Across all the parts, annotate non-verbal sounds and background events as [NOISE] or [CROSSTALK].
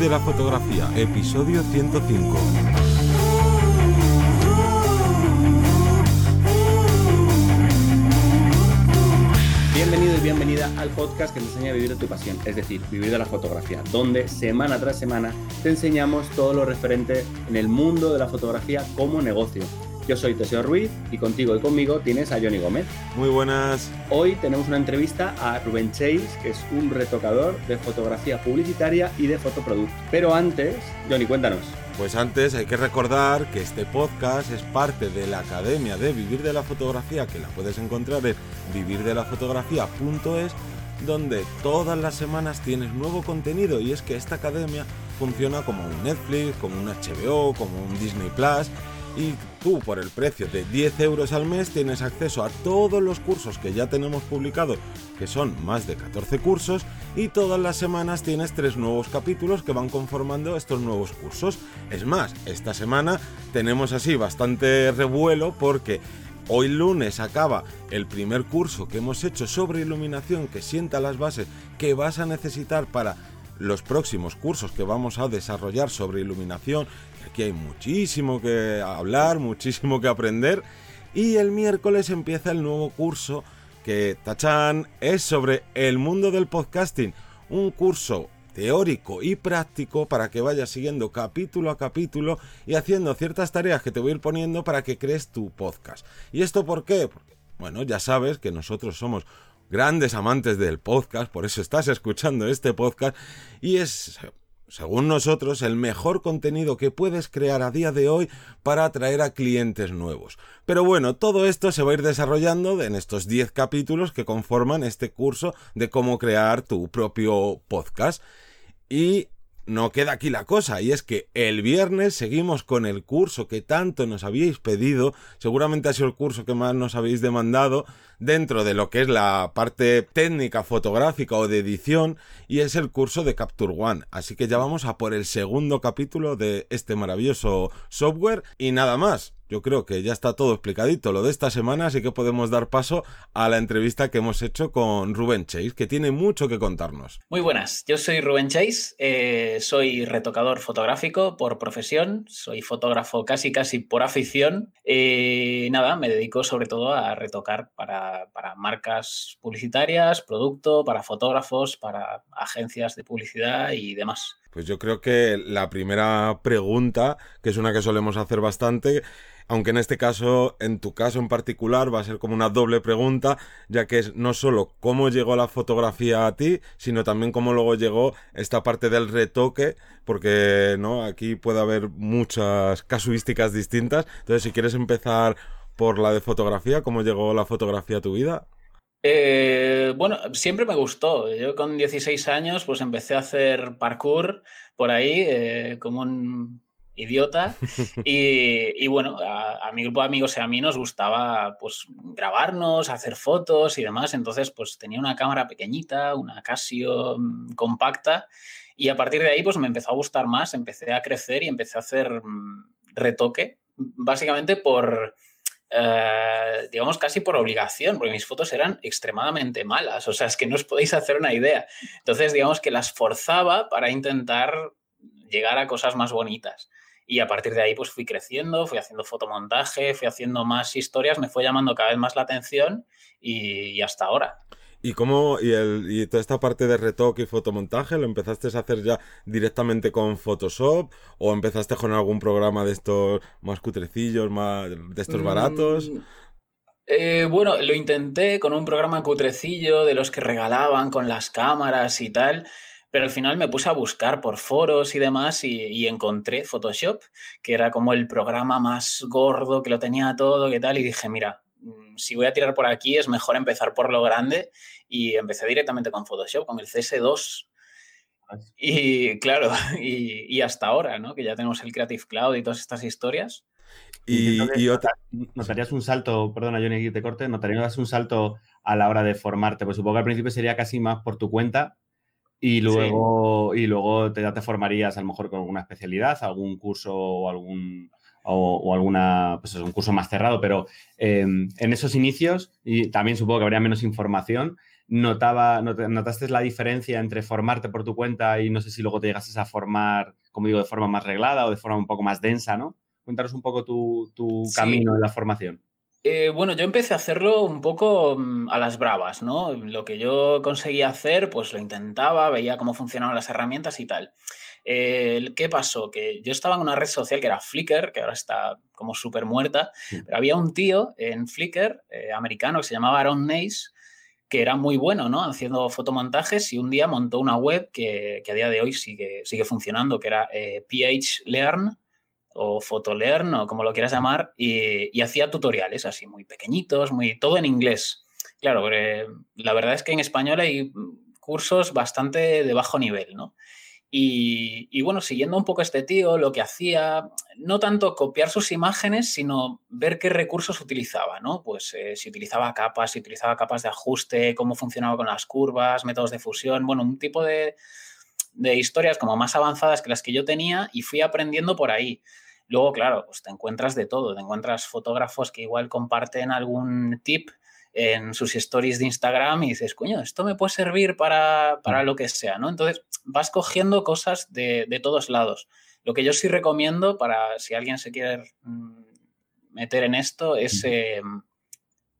de la Fotografía, episodio 105. Bienvenido y bienvenida al podcast que te enseña a vivir de tu pasión, es decir, vivir de la fotografía, donde semana tras semana te enseñamos todo lo referente en el mundo de la fotografía como negocio. Yo soy Teseo Ruiz y contigo y conmigo tienes a Johnny Gómez. Muy buenas. Hoy tenemos una entrevista a Rubén Chase, que es un retocador de fotografía publicitaria y de fotoproducto. Pero antes, Johnny, cuéntanos. Pues antes hay que recordar que este podcast es parte de la Academia de Vivir de la Fotografía, que la puedes encontrar en vivirdelafotografía.es, donde todas las semanas tienes nuevo contenido y es que esta academia funciona como un Netflix, como un HBO, como un Disney Plus y tú por el precio de 10 euros al mes tienes acceso a todos los cursos que ya tenemos publicados, que son más de 14 cursos, y todas las semanas tienes tres nuevos capítulos que van conformando estos nuevos cursos. Es más, esta semana tenemos así bastante revuelo porque Hoy lunes acaba el primer curso que hemos hecho sobre iluminación que sienta las bases que vas a necesitar para los próximos cursos que vamos a desarrollar sobre iluminación. Aquí hay muchísimo que hablar, muchísimo que aprender. Y el miércoles empieza el nuevo curso que, tachan, es sobre el mundo del podcasting. Un curso teórico y práctico para que vayas siguiendo capítulo a capítulo y haciendo ciertas tareas que te voy a ir poniendo para que crees tu podcast. ¿Y esto por qué? Bueno, ya sabes que nosotros somos grandes amantes del podcast, por eso estás escuchando este podcast y es según nosotros, el mejor contenido que puedes crear a día de hoy para atraer a clientes nuevos. Pero bueno, todo esto se va a ir desarrollando en estos 10 capítulos que conforman este curso de cómo crear tu propio podcast. Y no queda aquí la cosa, y es que el viernes seguimos con el curso que tanto nos habíais pedido, seguramente ha sido el curso que más nos habéis demandado dentro de lo que es la parte técnica fotográfica o de edición, y es el curso de Capture One. Así que ya vamos a por el segundo capítulo de este maravilloso software, y nada más. Yo creo que ya está todo explicadito lo de esta semana, así que podemos dar paso a la entrevista que hemos hecho con Rubén Chase, que tiene mucho que contarnos. Muy buenas, yo soy Rubén Chase, eh, soy retocador fotográfico por profesión, soy fotógrafo casi casi por afición. y nada, me dedico sobre todo a retocar para, para marcas publicitarias, producto, para fotógrafos, para agencias de publicidad y demás. Pues yo creo que la primera pregunta, que es una que solemos hacer bastante, aunque en este caso, en tu caso en particular, va a ser como una doble pregunta, ya que es no solo cómo llegó la fotografía a ti, sino también cómo luego llegó esta parte del retoque, porque no aquí puede haber muchas casuísticas distintas. Entonces, si quieres empezar por la de fotografía, ¿cómo llegó la fotografía a tu vida? Eh, bueno, siempre me gustó. Yo con 16 años pues empecé a hacer parkour por ahí, eh, como un idiota. [LAUGHS] Y, bueno, a, mi grupo de amigos y a mí nos gustaba pues grabarnos, hacer fotos y demás. Entonces, pues tenía una cámara pequeñita, una Casio mm, compacta. Y a partir de ahí, pues me empezó a gustar más, empecé a crecer y empecé a hacer mm, retoque, básicamente por, eh, digamos, casi por obligación, porque mis fotos eran extremadamente malas. O sea, es que no os podéis hacer una idea. Entonces, digamos que las forzaba para intentar llegar a cosas más bonitas. Y a partir de ahí, pues fui creciendo, fui haciendo fotomontaje, fui haciendo más historias, me fue llamando cada vez más la atención y, hasta ahora. ¿Y cómo, y, el, y toda esta parte de retoque y fotomontaje, lo empezaste a hacer ya directamente con Photoshop o empezaste con algún programa de estos más cutrecillos, más de estos baratos? Mm, eh, bueno, lo intenté con un programa cutrecillo de los que regalaban con las cámaras y tal. Pero al final me puse a buscar por foros y demás y, encontré Photoshop, que era como el programa más gordo, que lo tenía todo, que tal, y dije, mira, si voy a tirar por aquí es mejor empezar por lo grande y empecé directamente con Photoshop, con el CS2. Y claro, [LAUGHS] y, hasta ahora, ¿no? Que ya tenemos el Creative Cloud y todas estas historias. Y, otra... ¿Notarías un salto, perdona Johnny, te corte, notarías un salto a la hora de formarte? Pues supongo que al principio sería casi más por tu cuenta, y luego, y luego te, ya te formarías a lo mejor con alguna especialidad, algún curso o algún o, alguna, pues es un curso más cerrado, pero em, en esos inicios, y también supongo que habría menos información, notaba, notaste la diferencia entre formarte por tu cuenta y no sé si luego te llegases a formar, como digo, de forma más reglada o de forma un poco más densa, ¿no? Cuéntanos un poco tu, camino en la formación. Eh, bueno, yo empecé a hacerlo un poco mm, a las bravas, ¿no? Lo que yo conseguía hacer, pues lo intentaba, veía cómo funcionaban las herramientas y tal. ¿Qué pasó? Que yo estaba en una red social que era Flickr, que ahora está como súper muerta, pero había un tío en Flickr, eh, americano, que se llamaba Aaron Nace, que era muy bueno, ¿no? Haciendo fotomontajes y un día montó una web que, a día de hoy sigue, sigue funcionando, que era eh, PH Learn o Photolearn o como lo quieras llamar, y, hacía tutoriales así muy pequeñitos, muy todo en inglés. Claro, la verdad es que en español hay cursos bastante de bajo nivel, ¿no? Y, bueno, siguiendo un poco este tío, lo que hacía, no tanto copiar sus imágenes, sino ver qué recursos utilizaba, ¿no? Pues eh, si utilizaba capas, si utilizaba capas de ajuste, cómo funcionaba con las curvas, métodos de fusión, bueno, un tipo de, de historias como más avanzadas que las que yo tenía y fui aprendiendo por ahí. Luego, claro, pues te encuentras de todo, te encuentras fotógrafos que igual comparten algún tip en sus stories de Instagram y dices, coño, esto me puede servir para, para lo que sea, ¿no? Entonces vas cogiendo cosas de, de, todos lados. Lo que yo sí recomiendo para si alguien se quiere mm, meter en esto es eh,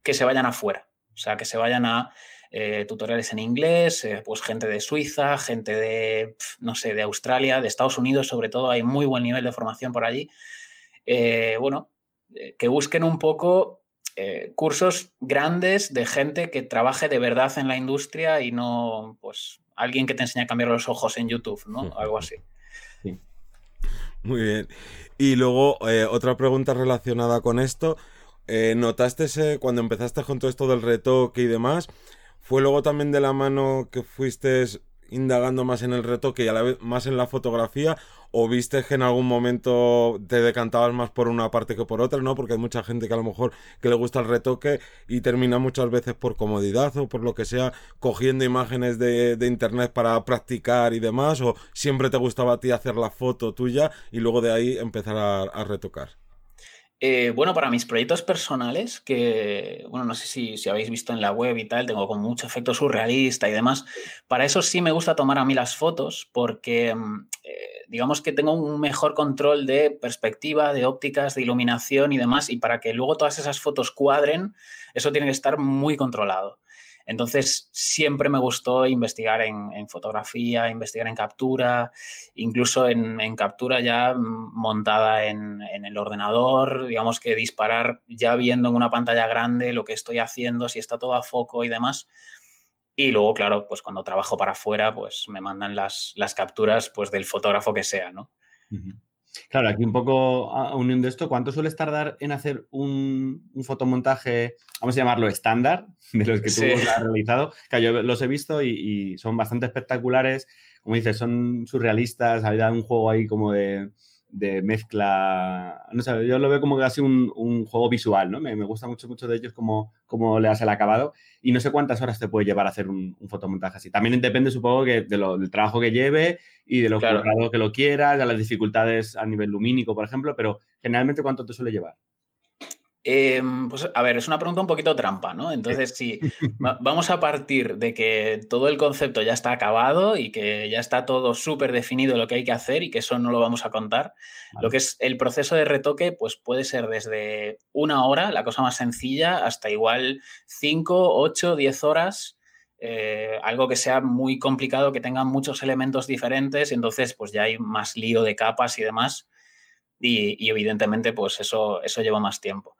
que se vayan afuera, o sea, que se vayan a eh, tutoriales en inglés, eh, pues gente de Suiza, gente de, no sé, de Australia, de Estados Unidos sobre todo, hay muy buen nivel de formación por allí. bueno, que busquen un poco eh, cursos grandes de gente que trabaje de verdad en la industria y no, pues, alguien que te enseña a cambiar los ojos en YouTube, ¿no? Algo así. Muy bien. Y luego, eh, otra pregunta relacionada con esto. Eh, ¿Notaste cuando empezaste con todo esto del retoque y demás? ¿Fue luego también de la mano que fuiste indagando más en el retoque y a la vez más en la fotografía? ¿O viste que en algún momento te decantabas más por una parte que por otra, no? Porque hay mucha gente que a lo mejor que le gusta el retoque y termina muchas veces por comodidad o por lo que sea, cogiendo imágenes de, internet para practicar y demás, o siempre te gustaba a ti hacer la foto tuya y luego de ahí empezar a retocar. Eh, bueno, para mis proyectos personales, que, bueno, no sé si, habéis visto en la web y tal, tengo con mucho efecto surrealista y demás, para eso sí me gusta tomar a mí las fotos porque, mm, eh, digamos que tengo un mejor control de perspectiva, de ópticas, de iluminación y demás, y para que luego todas esas fotos cuadren, eso tiene que estar muy controlado. Entonces, siempre me gustó investigar en, fotografía, investigar en captura, incluso en, captura ya montada en, el ordenador, digamos que disparar ya viendo en una pantalla grande lo que estoy haciendo, si está todo a foco y demás. Y luego, claro, pues cuando trabajo para afuera, pues me mandan las, capturas pues del fotógrafo que sea, ¿no? Claro, aquí un poco uniendo esto, ¿cuánto sueles tardar en hacer un, fotomontaje, vamos a llamarlo estándar, [LAUGHS] de los que tú has realizado? Claro, yo los he visto y, son bastante espectaculares. Como dices, son surrealistas, había un juego ahí como de, de mezcla, no sé, yo lo veo como casi un, un juego visual, ¿no? Me, me, gusta mucho, mucho de ellos cómo, cómo le das el acabado y no sé cuántas horas te puede llevar a hacer un, fotomontaje así. También depende, supongo, que de lo, del trabajo que lleve y de lo claro. que lo quieras, de las dificultades a nivel lumínico, por ejemplo, pero generalmente, ¿cuánto te suele llevar? Em, pues a ver, es una pregunta un poquito trampa, ¿no? Entonces, si [LAUGHS] vamos a partir de que todo el concepto ya está acabado y que ya está todo súper definido lo que hay que hacer y que eso no lo vamos a contar, lo que es el proceso de retoque, pues puede ser desde una hora, la cosa más sencilla, hasta igual 5, 8, 10 horas. Eh, algo que sea muy complicado, que tenga muchos elementos diferentes, entonces pues ya hay más lío de capas y demás. Y, evidentemente, pues eso, eso lleva más tiempo.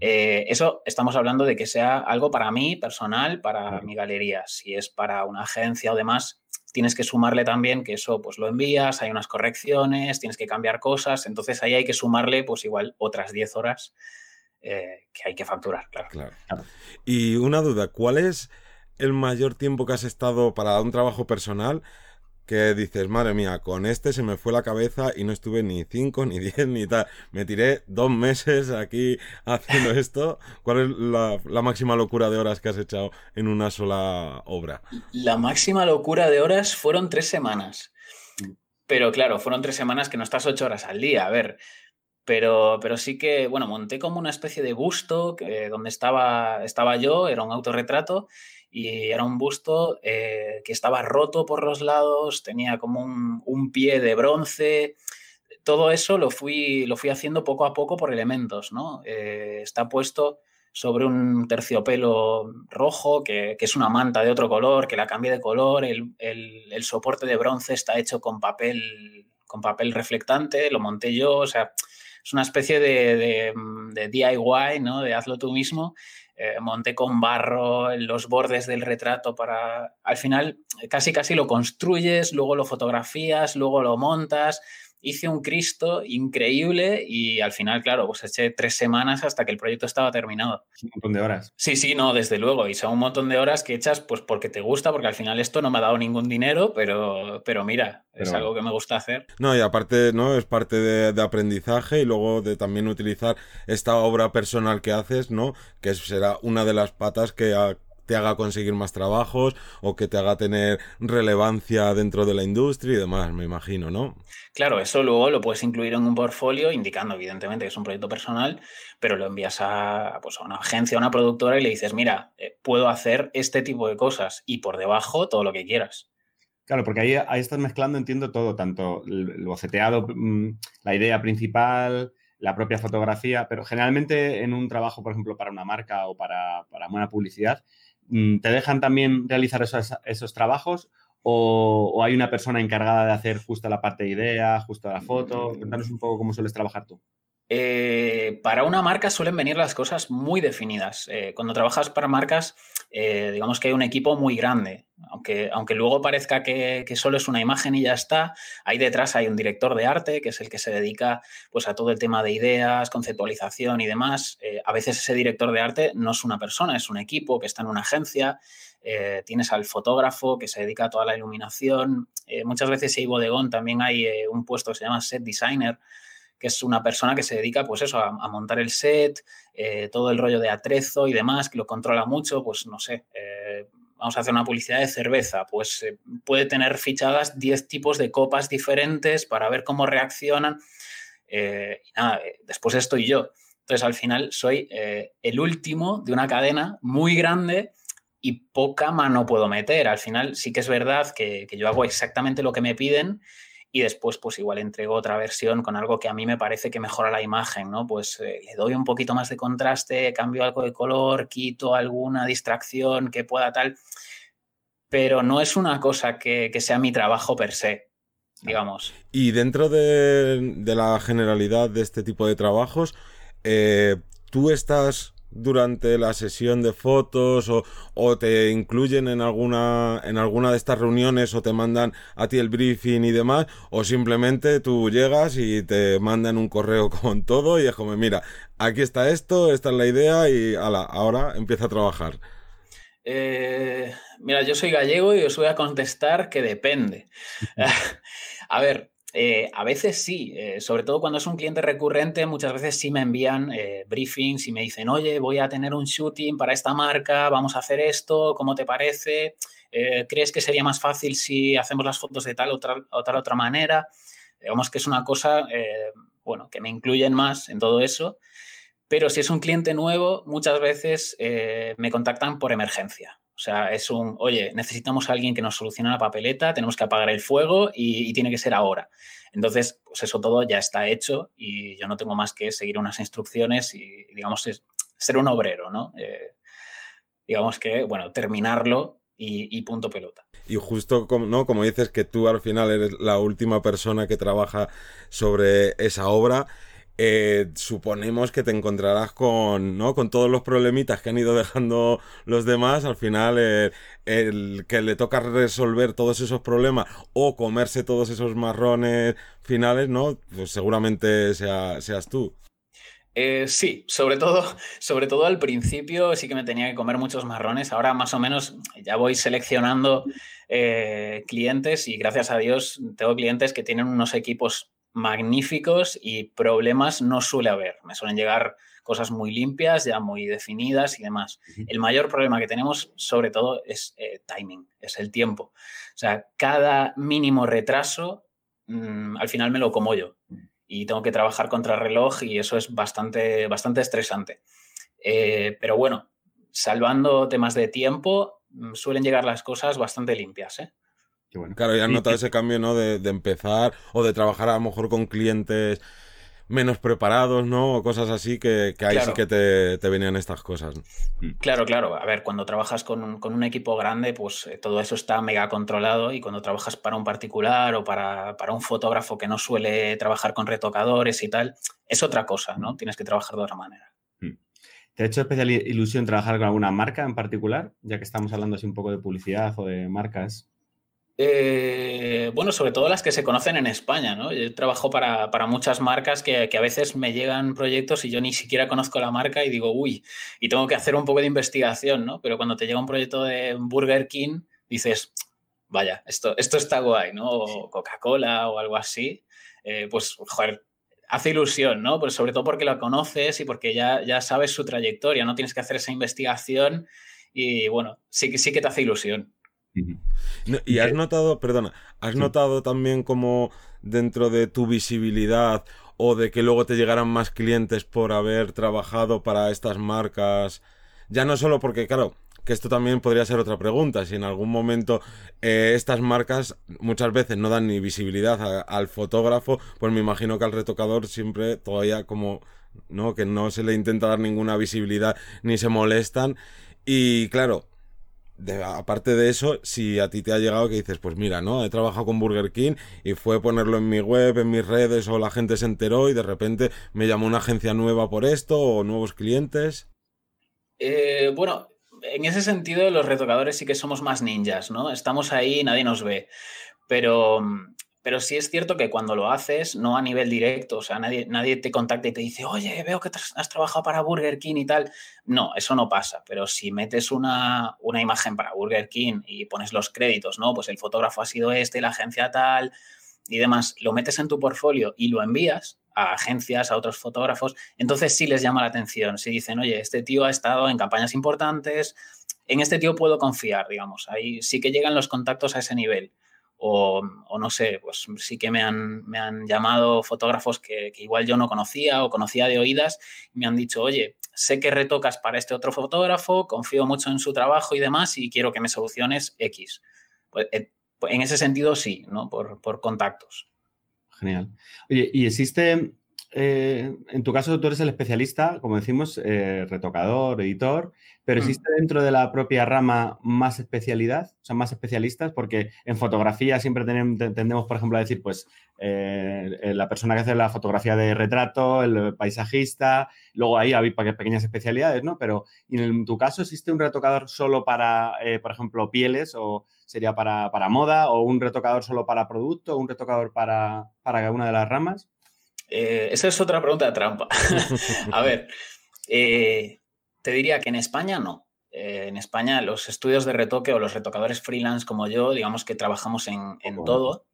Eh, eso estamos hablando de que sea algo para mí, personal, para mi galería. Si es para una agencia o demás, tienes que sumarle también que eso pues lo envías, hay unas correcciones, tienes que cambiar cosas, entonces ahí hay que sumarle pues igual otras 10 horas eh, que hay que facturar, claro. claro. Y una duda, ¿cuál es el mayor tiempo que has estado para un trabajo personal que dices, madre mía, con este se me fue la cabeza y no estuve ni 5, [LAUGHS] ni 10, ni tal. Me tiré dos meses aquí haciendo [LAUGHS] esto. ¿Cuál es la, máxima locura de horas que has echado en una sola obra? La máxima locura de horas fueron tres semanas. Pero claro, fueron tres semanas que no estás ocho horas al día. A ver, pero, pero sí que, bueno, monté como una especie de busto que, donde estaba, estaba yo, era un autorretrato, y era un busto eh, que estaba roto por los lados, tenía como un, pie de bronce. Todo eso lo fui, lo fui haciendo poco a poco por elementos, ¿no? Eh, está puesto sobre un terciopelo rojo, que, es una manta de otro color, que la cambié de color, el, soporte de bronce está hecho con papel, con papel reflectante, lo monté yo, o sea, es una especie de, de DIY, ¿no? De hazlo tú mismo. Eh, monté con barro en los bordes del retrato para, al final, casi casi lo construyes, luego lo fotografías, luego lo montas hice un Cristo increíble y al final, claro, pues eché tres semanas hasta que el proyecto estaba terminado. Un montón de horas. Sí, sí, no, desde luego. Y son un montón de horas que echas pues porque te gusta, porque al final esto no me ha dado ningún dinero, pero, pero mira, es algo que me gusta hacer. No, y aparte, ¿no? Es parte de, de, aprendizaje y luego de también utilizar esta obra personal que haces, ¿no? Que será una de las patas que te haga conseguir más trabajos o que te haga tener relevancia dentro de la industria y demás, me imagino, ¿no? Claro, eso luego lo puedes incluir en un portfolio, indicando evidentemente que es un proyecto personal, pero lo envías a, pues, a una agencia, a una productora y le dices, mira, eh, puedo hacer este tipo de cosas y por debajo todo lo que quieras. Claro, porque ahí, ahí estás mezclando, entiendo todo, tanto el boceteado, mm, la idea principal, la propia fotografía, pero generalmente en un trabajo, por ejemplo, para una marca o para, para una publicidad, ¿Te dejan también realizar esos, trabajos o, hay una persona encargada de hacer justo la parte de idea, justo la foto? Cuéntanos un poco cómo sueles trabajar tú. Eh, para una marca suelen venir las cosas muy definidas. Eh, cuando trabajas para marcas, eh, digamos que hay un equipo muy grande. Aunque, aunque luego parezca que, solo es una imagen y ya está, ahí detrás hay un director de arte, que es el que se dedica pues, a todo el tema de ideas, conceptualización y demás. a veces ese director de arte no es una persona, es un equipo que está en una agencia. tienes al fotógrafo que se dedica a toda la iluminación. muchas veces en bodegón también hay un puesto que se llama set designer, que es una persona que se dedica, pues eso, a, montar el set, eh, todo el rollo de atrezo y demás, que lo controla mucho, pues no sé, eh, vamos a hacer una publicidad de cerveza, pues eh, puede tener fichadas 10 tipos de copas diferentes para ver cómo reaccionan. y nada, después estoy yo. Entonces, al final, soy el último de una cadena muy grande y poca mano puedo meter. Al final, sí que es verdad que yo hago exactamente lo que me piden y después pues igual entrego otra versión con algo que a mí me parece que mejora la imagen, ¿no? Pues eh, le doy un poquito más de contraste, cambio algo de color, quito alguna distracción que pueda tal, pero no es una cosa que, sea mi trabajo per se, digamos. Y dentro de, la generalidad de este tipo de trabajos, eh, ¿tú estás durante la sesión de fotos o, te incluyen en alguna en alguna de estas reuniones o te mandan a ti el briefing y demás o simplemente tú llegas y te mandan un correo [LAUGHS] con todo y es como mira aquí está esto esta es la idea y ala, ahora empieza a trabajar eh, mira yo soy gallego y os voy a contestar que depende. [LAUGHS] [LAUGHS] A ver eh, a veces sí, eh, sobre todo cuando es un cliente recurrente, muchas veces sí me envían eh, briefings y me dicen, oye, voy a tener un shooting para esta marca, vamos a hacer esto, ¿cómo te parece? ¿Crees que sería más fácil si hacemos las fotos de tal o tal, otra manera? Digamos que es una cosa, bueno, que me incluyen más en todo eso, pero si es un cliente nuevo, muchas veces me contactan por emergencia. O sea, es un, oye, necesitamos a alguien que nos solucione la papeleta, tenemos que apagar el fuego y, tiene que ser ahora. Entonces, pues eso todo ya está hecho y yo no tengo más que seguir unas instrucciones y, digamos, ser un obrero, ¿no? Eh, digamos que, bueno, terminarlo y, punto pelota. Y justo como, ¿no? como dices que tú al final eres la última persona que trabaja sobre esa obra, eh, suponemos que te encontrarás con, ¿no? con todos los problemitas que han ido dejando los demás. Al final, eh, el que le toca resolver todos esos problemas o comerse todos esos marrones finales, ¿no? Pues seguramente seas tú. Eh, sí, sobre todo, sobre todo al principio sí que me tenía que comer muchos marrones. Ahora más o menos ya voy seleccionando clientes y gracias a Dios tengo clientes que tienen unos equipos magníficos y problemas no suele haber. Me suelen llegar cosas muy limpias, ya muy definidas y demás. El mayor problema que tenemos, sobre todo, es eh, timing, es el tiempo. O sea, cada mínimo retraso, mm, al final me lo como yo y tengo que trabajar contra reloj y eso es bastante, bastante estresante. Eh, pero bueno, salvando temas de tiempo, mm, suelen llegar las cosas bastante limpias. ¿eh? Claro, ya has notado ese cambio, ¿no? De, de, empezar o de trabajar a lo mejor con clientes menos preparados, ¿no? O cosas así que, ahí sí que te, venían estas cosas. Mm. Claro, claro. A ver, cuando trabajas con un, equipo grande, pues eh, todo eso está mega controlado y cuando trabajas para un particular o para, para, un fotógrafo que no suele trabajar con retocadores y tal, es otra cosa, ¿no? Tienes que trabajar de otra manera. Mm. ¿Te ha hecho especial ilusión trabajar con alguna marca en particular? Ya que estamos hablando así un poco de publicidad o de marcas. Eh, bueno, sobre todo las que se conocen en España, ¿no? Yo trabajo para, muchas marcas que, a veces me llegan proyectos y yo ni siquiera conozco la marca y digo, uy, y tengo que hacer un poco de investigación, ¿no? Pero cuando te llega un proyecto de Burger King, dices, vaya, esto, esto está guay, ¿no? O Coca-Cola o algo así, eh, pues, joder, hace ilusión, ¿no? Pues sobre todo porque lo conoces y porque ya, ya sabes su trayectoria, no tienes que hacer esa investigación y, bueno, sí, sí que te hace ilusión y has notado, perdona, has notado también como dentro de tu visibilidad o de que luego te llegaran más clientes por haber trabajado para estas marcas, ya no solo porque, claro, que esto también podría ser otra pregunta, si en algún momento eh, estas marcas muchas veces no dan ni visibilidad al fotógrafo, pues me imagino que al retocador siempre todavía como, ¿no? Que no se le intenta dar ninguna visibilidad ni se molestan. Y claro, aparte de eso, si a ti te ha llegado que dices, pues mira, ¿no? He trabajado con Burger King y fue ponerlo en mi web, en mis redes, o la gente se enteró y de repente me llamó una agencia nueva por esto o nuevos clientes. Eh, bueno, en ese sentido los retocadores sí que somos más ninjas, ¿no? Estamos ahí nadie nos ve. Pero pero sí es cierto que cuando lo haces, no a nivel directo, o sea, nadie, nadie te contacta y te dice, oye, veo que has trabajado para Burger King y tal. No, eso no pasa, pero si metes una, una imagen para Burger King y pones los créditos, ¿no? Pues el fotógrafo ha sido este, la agencia tal y demás, lo metes en tu portfolio y lo envías a agencias, a otros fotógrafos, entonces sí les llama la atención. Si dicen, oye, este tío ha estado en campañas importantes, en este tío puedo confiar, digamos. Ahí sí que llegan los contactos a ese nivel o, no sé, pues sí que me han, me han llamado fotógrafos que, igual yo no conocía o conocía de oídas y me han dicho, oye, sé que retocas para este otro fotógrafo, confío mucho en su trabajo y demás y quiero que me soluciones X. Pues, eh, pues en ese sentido sí, ¿no? Por, por contactos. Genial. Oye, ¿y existe eh, en tu caso tú eres el especialista, como decimos, eh, retocador, editor, pero mm. ¿existe dentro de la propia rama más especialidad? O sea, más especialistas, porque en fotografía siempre tendemos, por ejemplo, a decir, pues, eh, la persona que hace la fotografía de retrato, el paisajista, luego ahí hay pequeñas especialidades, ¿no? Pero en tu caso existe un retocador solo para, por ejemplo, pieles o sería para, moda o un retocador solo para producto o un retocador para, para una de las ramas? Eh, esa es otra pregunta de trampa. [LAUGHS] a ver, eh, te diría que en España no. Eh, en España los estudios de retoque o los retocadores freelance como yo, digamos que trabajamos en, todo.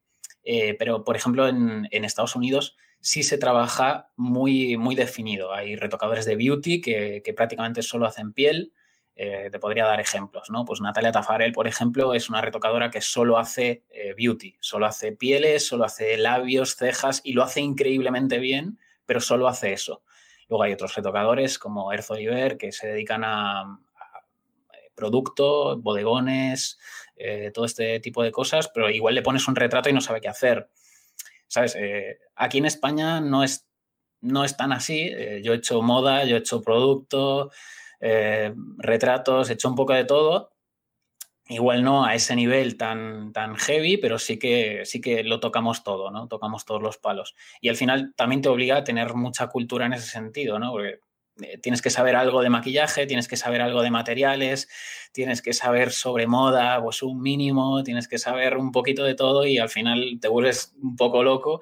pero, por ejemplo, en, Estados Unidos sí se trabaja muy, muy definido. Hay retocadores de beauty que, que prácticamente solo hacen piel. Eh, te podría dar ejemplos, ¿no? Pues Natalia Tafarel, por ejemplo, es una retocadora que solo hace eh, beauty, solo hace pieles, solo hace labios, cejas y lo hace increíblemente bien, pero solo hace eso. Luego hay otros retocadores como Erzo Oliver que se dedican a, eh, producto, bodegones, todo este tipo de cosas, pero igual le pones un retrato y no sabe qué hacer. ¿Sabes? aquí en España no es, no es tan así. yo he hecho moda, yo he hecho producto, eh, retratos, he hecho un poco de todo. Igual no a ese nivel tan, tan heavy, pero sí que, sí que lo tocamos todo, ¿no? Tocamos todos los palos. Y al final también te obliga a tener mucha cultura en ese sentido, ¿no? Porque eh, tienes que saber algo de maquillaje, tienes que saber algo de materiales, tienes que saber sobre moda, pues un mínimo, tienes que saber un poquito de todo y al final te vuelves un poco loco,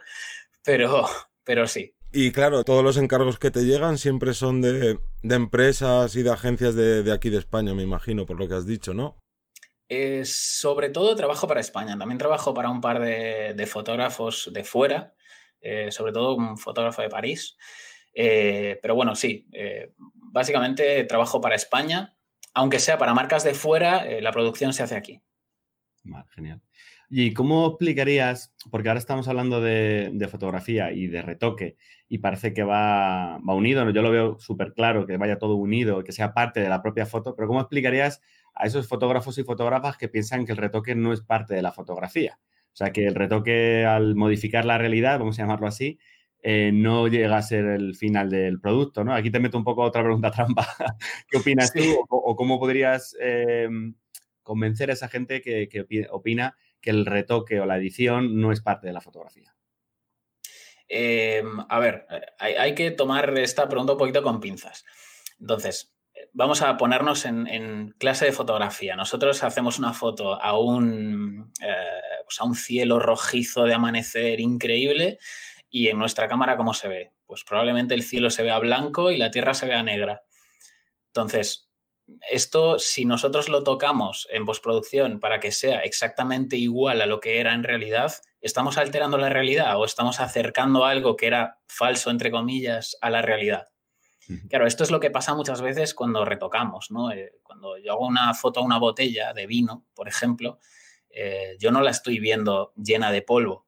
pero, pero sí, y claro, todos los encargos que te llegan siempre son de, empresas y de agencias de, aquí de España, me imagino, por lo que has dicho, ¿no? Eh, sobre todo trabajo para España. También trabajo para un par de, fotógrafos de fuera, eh, sobre todo un fotógrafo de París. Eh, pero bueno, sí, básicamente trabajo para España. Aunque sea para marcas de fuera, la producción se hace aquí. genial. ¿Y cómo explicarías, porque ahora estamos hablando de, fotografía y de retoque y parece que va, va unido, yo lo veo súper claro, que vaya todo unido, que sea parte de la propia foto, pero ¿cómo explicarías a esos fotógrafos y fotógrafas que piensan que el retoque no es parte de la fotografía. O sea, que el retoque al modificar la realidad, vamos a llamarlo así, eh, no llega a ser el final del producto, ¿no? Aquí te meto un poco otra pregunta [LAUGHS] trampa. ¿Qué opinas tú o, cómo podrías eh, convencer a esa gente que, opina que el retoque o la edición no es parte de la fotografía? Em, a ver, hay, que tomar esta pregunta un poquito con pinzas. Entonces, vamos a ponernos en, clase de fotografía. Nosotros hacemos una foto a un, eh, pues a un cielo rojizo de amanecer increíble y en nuestra cámara, ¿cómo se ve? Pues probablemente el cielo se vea blanco y la tierra se vea negra. Entonces, esto, si nosotros lo tocamos en postproducción para que sea exactamente igual a lo que era en realidad, ¿estamos alterando la realidad o estamos acercando algo que era falso, entre comillas, a la realidad? Claro, esto es lo que pasa muchas veces cuando retocamos, ¿no? Eh, cuando yo hago una foto a una botella de vino, por ejemplo, eh, yo no la estoy viendo llena de polvo,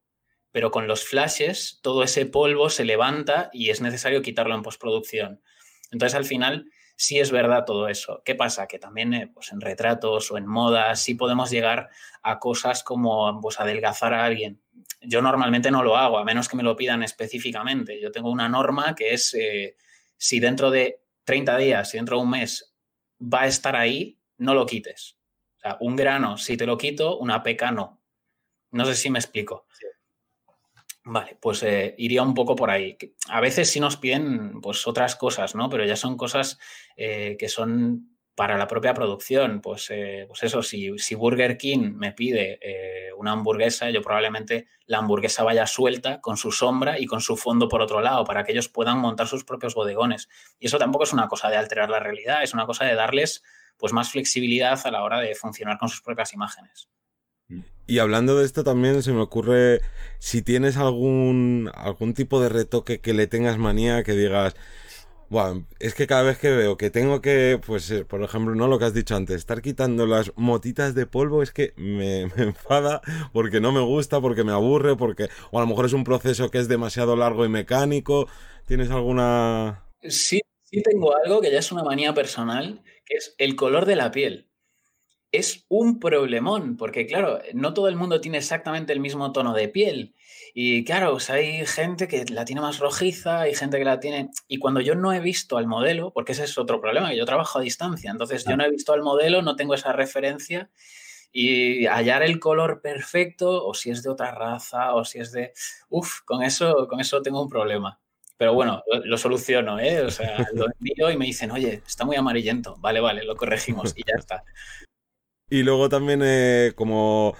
pero con los flashes todo ese polvo se levanta y es necesario quitarlo en postproducción. Entonces, al final, sí es verdad todo eso. ¿Qué pasa? Que también eh, pues en retratos o en modas sí podemos llegar a cosas como pues, adelgazar a alguien. Yo normalmente no lo hago, a menos que me lo pidan específicamente. Yo tengo una norma que es si dentro de 30 días, si dentro de un mes va a estar ahí, no lo quites. O sea, un grano, si te lo quito, una peca no. No sé si me explico. Vale, pues eh, iría un poco por ahí. A veces sí nos piden pues otras cosas, ¿no? Pero ya son cosas eh, que son para la propia producción, pues, eh, pues eso, si, Burger King me pide eh, una hamburguesa, yo probablemente la hamburguesa vaya suelta con su sombra y con su fondo por otro lado, para que ellos puedan montar sus propios bodegones. Y eso tampoco es una cosa de alterar la realidad, es una cosa de darles pues, más flexibilidad a la hora de funcionar con sus propias imágenes. Y hablando de esto también se me ocurre si tienes algún, algún tipo de retoque que le tengas manía, que digas, bueno, es que cada vez que veo que tengo que, pues, eh, por ejemplo, no lo que has dicho antes, estar quitando las motitas de polvo es que me, [LAUGHS] me, enfada porque no me gusta, porque me aburre, porque, o a lo mejor es un proceso que es demasiado largo y mecánico. ¿Tienes alguna...? Sí, sí tengo algo que ya es una manía personal, que es el color de la piel. Es un problemón, porque claro, no todo el mundo tiene exactamente el mismo tono de piel. Y claro, hay gente que la tiene más rojiza, hay gente que la tiene... Y cuando yo no he visto al modelo, porque ese es otro problema, que yo trabajo a distancia, entonces yo no he visto al modelo, no tengo esa referencia y hallar el color perfecto o si es de otra raza o si es de... Uf, con eso, con eso tengo un problema. Pero bueno, lo, soluciono, ¿eh? O sea, lo [LAUGHS] envío y me dicen, oye, está muy amarillento. Vale, vale, lo corregimos y ya está. Y luego también, eh, como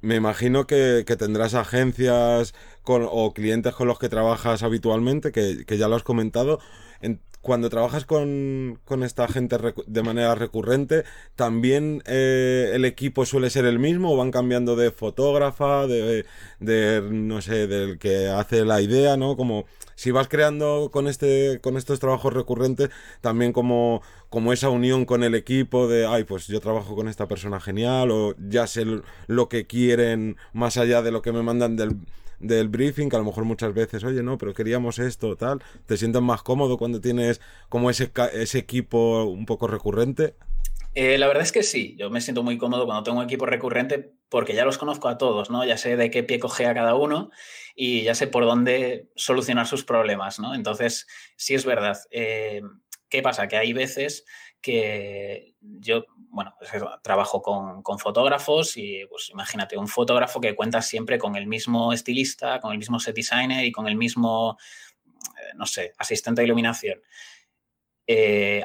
me imagino que, tendrás agencias o clientes con los que trabajas habitualmente, que, ya lo has comentado. cuando trabajas con, esta gente de manera recurrente, ¿también eh, el equipo suele ser el mismo o van cambiando de fotógrafa, de, de, no sé, del que hace la idea, ¿no? Como si vas creando con, este, con estos trabajos recurrentes, también como, como esa unión con el equipo de, ay, pues yo trabajo con esta persona genial o ya sé lo que quieren más allá de lo que me mandan del, del briefing, que a lo mejor muchas veces, oye, no, pero queríamos esto, tal, te sientes más cómodo cuando tienes como ese, ese equipo un poco recurrente. Eh, la verdad es que sí, yo me siento muy cómodo cuando tengo un equipo recurrente porque ya los conozco a todos, ¿no? Ya sé de qué pie a cada uno y ya sé por dónde solucionar sus problemas, ¿no? Entonces, sí es verdad. Eh, ¿Qué pasa? Que hay veces que yo, bueno, pues trabajo con, con, fotógrafos y pues imagínate, un fotógrafo que cuenta siempre con el mismo estilista, con el mismo set designer y con el mismo, eh, no sé, asistente de iluminación.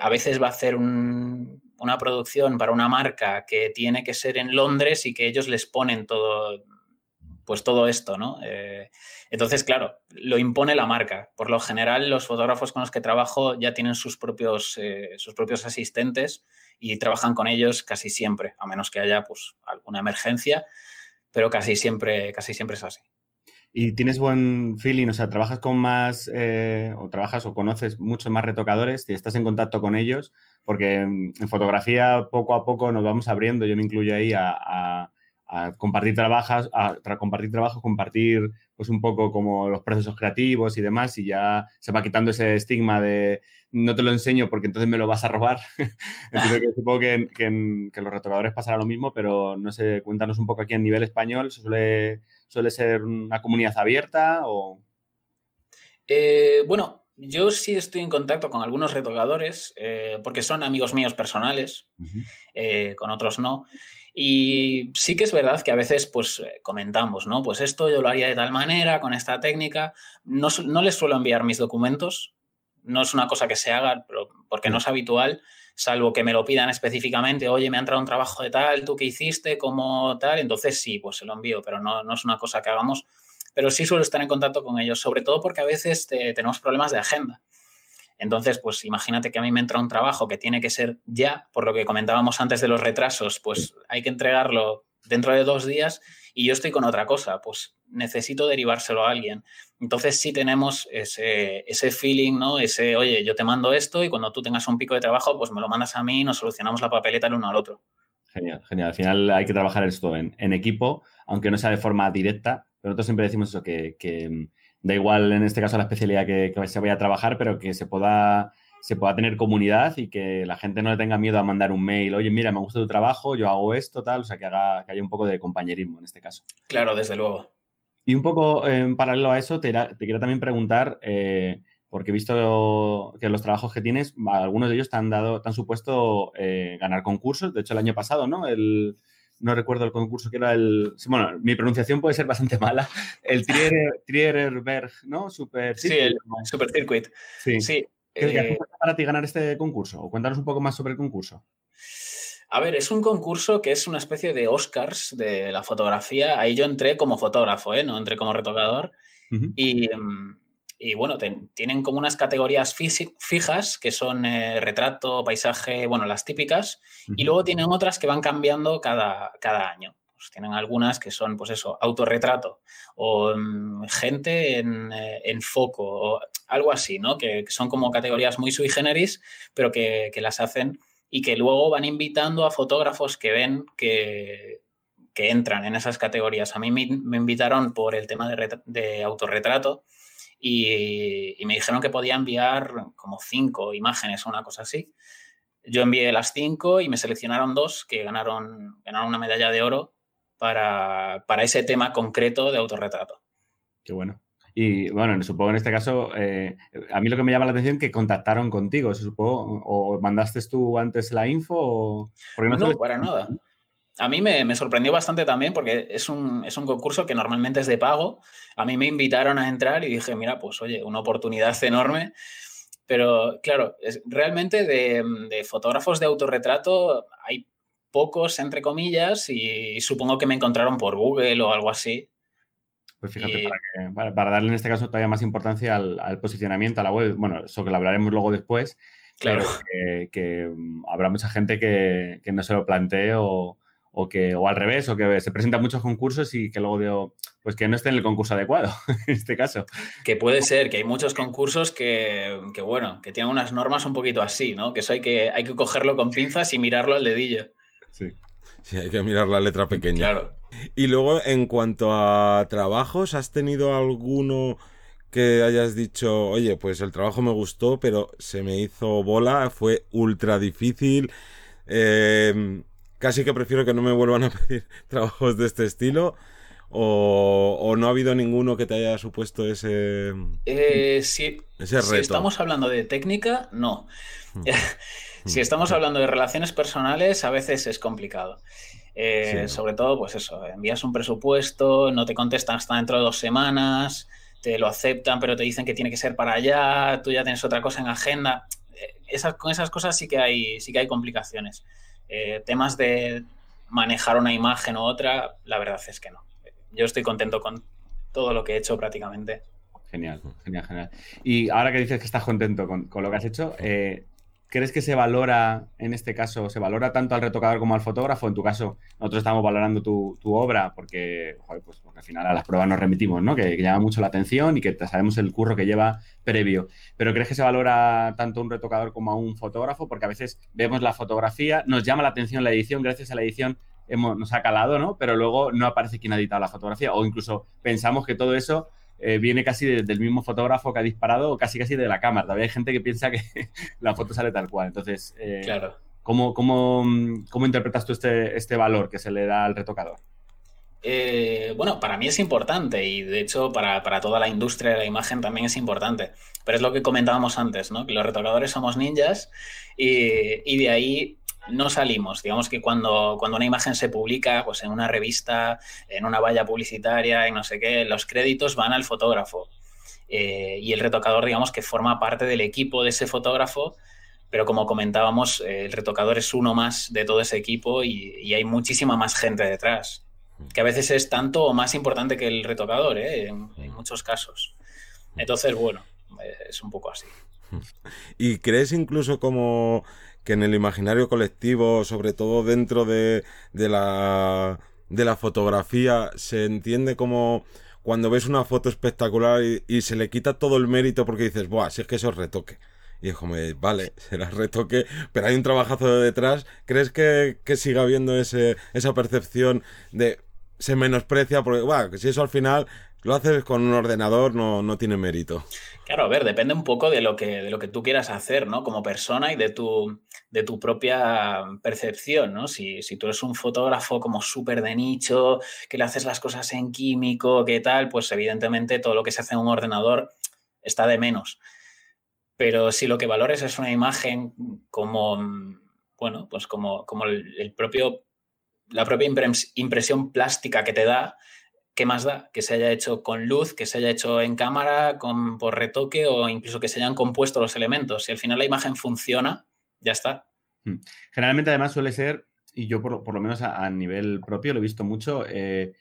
a veces va a hacer un, una producción para una marca que tiene que ser en Londres y que ellos les ponen todo, pues todo esto, ¿no? Eh, entonces, claro, lo impone la marca. Por lo general, los fotógrafos con los que trabajo ya tienen sus propios, eh, sus propios asistentes y trabajan con ellos casi siempre, a menos que haya pues, alguna emergencia, pero casi siempre, casi siempre es así. ¿Y tienes buen feeling? O sea, ¿trabajas con más, eh, o trabajas o conoces muchos más retocadores? ¿Y estás en contacto con ellos? porque en fotografía poco a poco nos vamos abriendo, yo me incluyo ahí a, compartir trabajas, a compartir trabajo, compartir pues un poco como los procesos creativos y demás, y ya se va quitando ese estigma de no te lo enseño porque entonces me lo vas a robar. [LAUGHS] que supongo que, que, que, los retocadores pasará lo mismo, pero no sé, cuéntanos un poco aquí en nivel español, ¿suele, suele ser una comunidad abierta o...? Eh, bueno, yo sí estoy en contacto con algunos retocadores eh, porque son amigos míos personales, eh, con otros no. Y sí que es verdad que a veces pues comentamos, ¿no? Pues esto yo lo haría de tal manera, con esta técnica. No, no les suelo enviar mis documentos, no es una cosa que se haga pero porque no es habitual, salvo que me lo pidan específicamente, oye, me ha entrado un trabajo de tal, tú qué hiciste, cómo tal, entonces sí, pues se lo envío, pero no, no es una cosa que hagamos pero sí suelo estar en contacto con ellos, sobre todo porque a veces tenemos problemas de agenda. Entonces, pues imagínate que a mí me entra un trabajo que tiene que ser ya, por lo que comentábamos antes de los retrasos, pues hay que entregarlo dentro de dos días y yo estoy con otra cosa, pues necesito derivárselo a alguien. Entonces sí tenemos ese, ese feeling, ¿no? Ese, oye, yo te mando esto y cuando tú tengas un pico de trabajo, pues me lo mandas a mí y nos solucionamos la papeleta el uno al otro. Genial, genial. Al final hay que trabajar esto en, en equipo, aunque no sea de forma directa, pero nosotros siempre decimos eso, que, mm, da igual en este caso la especialidad que, se vaya a trabajar, pero que se pueda, se pueda tener comunidad y que la gente no le tenga miedo a mandar un mail, oye, mira, me gusta tu trabajo, yo hago esto, tal, o sea, que, haga, que haya un poco de compañerismo en este caso. Claro, desde luego. Y un poco en paralelo a eso, te, te quiero también preguntar, eh, porque he visto que los trabajos que tienes, algunos de ellos te han dado, te han supuesto eh, ganar concursos. De hecho, el año pasado, ¿no? El, no recuerdo el concurso que era el. Bueno, mi pronunciación puede ser bastante mala. El Triererberg, ¿no? Super Sí, el Super Circuit. Sí. sí ¿Qué, eh, para ti ganar este concurso? O cuéntanos un poco más sobre el concurso. A ver, es un concurso que es una especie de Oscars de la fotografía. Ahí yo entré como fotógrafo, ¿eh? no entré como retocador. Y. Mm, y bueno, tienen como unas categorías fijas que son eh, retrato, paisaje, bueno, las típicas, y luego tienen otras que van cambiando cada, cada año. Pues tienen algunas que son, pues eso, autorretrato o mm, gente en, eh, en, foco o algo así, ¿no? Que, son como categorías muy sui generis, pero que, que, las hacen y que luego van invitando a fotógrafos que ven que, que entran en esas categorías. A mí me, me invitaron por el tema de, de autorretrato y, me dijeron que podía enviar como cinco imágenes o una cosa así. Yo envié las cinco y me seleccionaron dos que ganaron, ganaron una medalla de oro para, ese tema concreto de autorretrato. Qué bueno. Y bueno, supongo en este caso, eh, a mí lo que me llama la atención es que contactaron contigo, supongo, o mandaste tú antes la info o... no, no para nada a mí me, sorprendió bastante también porque es un, es un, concurso que normalmente es de pago. A mí me invitaron a entrar y dije, mira, pues oye, una oportunidad enorme. Pero claro, realmente de, fotógrafos de autorretrato hay pocos, entre comillas, y, supongo que me encontraron por Google o algo así. Pues fíjate, para, darle en este caso todavía más importancia al, posicionamiento a la web, bueno, eso que lo hablaremos luego después, claro. que, mm, habrá mucha gente que, que no se lo plantee o, o que o al revés o que se presentan muchos concursos y que luego digo pues que no esté en el concurso adecuado [LAUGHS] en este caso. Que puede ser que hay muchos concursos que, bueno que tienen unas normas un poquito así no que eso hay que hay que cogerlo con pinzas y mirarlo al dedillo. Sí. Sí hay que mirar la letra pequeña. Claro. Y luego en cuanto a trabajos has tenido alguno que hayas dicho, oye, pues el trabajo me gustó, pero se me hizo bola, fue ultra difícil. Eh, casi que prefiero que no me vuelvan a [LAUGHS] pedir trabajos de este estilo. O, no ha habido ninguno que te haya supuesto ese, eh, si, Si estamos hablando de técnica, no. Hmm. [LAUGHS] si estamos hablando de relaciones personales, a veces es complicado. Eh, sobre todo, pues eso, envías un presupuesto, no te contestan hasta dentro de dos semanas, te lo aceptan, pero te dicen que tiene que ser para allá, tú ya tienes otra cosa en agenda. Eh, esas, con esas cosas sí que hay, sí que hay complicaciones. Eh, temas de manejar una imagen u otra, la verdad es que no. Yo estoy contento con todo lo que he hecho prácticamente. Genial, genial, genial. Y ahora que dices que estás contento con, lo que has hecho, eh, ¿crees que se valora, en este caso, se valora tanto al retocador como al fotógrafo? En tu caso, nosotros estamos valorando tu, obra porque, pues, porque al final a las pruebas nos remitimos, ¿no? Que, llama mucho la atención y que sabemos el curro que lleva previo. Pero ¿crees que se valora tanto un retocador como a un fotógrafo? Porque a veces vemos la fotografía, nos llama la atención la edición, gracias a la edición nos ha calado, ¿no? Pero luego no aparece quién ha editado la fotografía o incluso pensamos que todo eso eh, viene casi del mismo fotógrafo que ha disparado o casi casi de la cámara. Todavía hay gente que piensa que [LAUGHS] la foto sale tal cual. Entonces, eh, claro. ¿cómo, cómo, cómo, interpretas tú este, este valor que se le da al retocador? Eh, bueno, para mí es importante y de hecho para, toda la industria de la imagen también es importante. Pero es lo que comentábamos antes, ¿no? Que los retocadores somos ninjas y, de ahí no salimos. Digamos que cuando, cuando una imagen se publica, pues en una revista, en una valla publicitaria, en no sé qué, los créditos van al fotógrafo. Eh, y el retocador, digamos que forma parte del equipo de ese fotógrafo pero como comentábamos, el retocador es uno más de todo ese equipo y, hay muchísima más gente detrás que a veces es tanto o más importante que el retocador, ¿eh? en, muchos casos. Entonces, bueno, eh, es un poco así. [LAUGHS] ¿Y crees incluso como que en el imaginario colectivo, sobre todo dentro de, la, de la fotografía, se entiende como cuando ves una foto espectacular y, se le quita todo el mérito porque dices, Buah, si es que eso es retoque. Y es como, vale, [LAUGHS] será retoque, pero hay un trabajazo detrás. ¿Crees que, que siga habiendo ese, esa percepción de se menosprecia porque, bueno, si eso al final lo haces con un ordenador no, no, tiene mérito. Claro, a ver, depende un poco de lo que, de lo que tú quieras hacer, ¿no? Como persona y de tu, de tu propia percepción, ¿no? Si, si tú eres un fotógrafo como súper de nicho, que le haces las cosas en químico, qué tal, pues evidentemente todo lo que se hace en un ordenador está de menos. Pero si lo que valores es una imagen como, bueno, pues como, como el propio la propia impresión plástica que te da, ¿qué más da? Que se haya hecho con luz, que se haya hecho en cámara, con, por retoque o incluso que se hayan compuesto los elementos. Si al final la imagen funciona, ya está. Hmm. Generalmente además suele ser, y yo por, lo menos a, nivel propio lo he visto mucho, eh,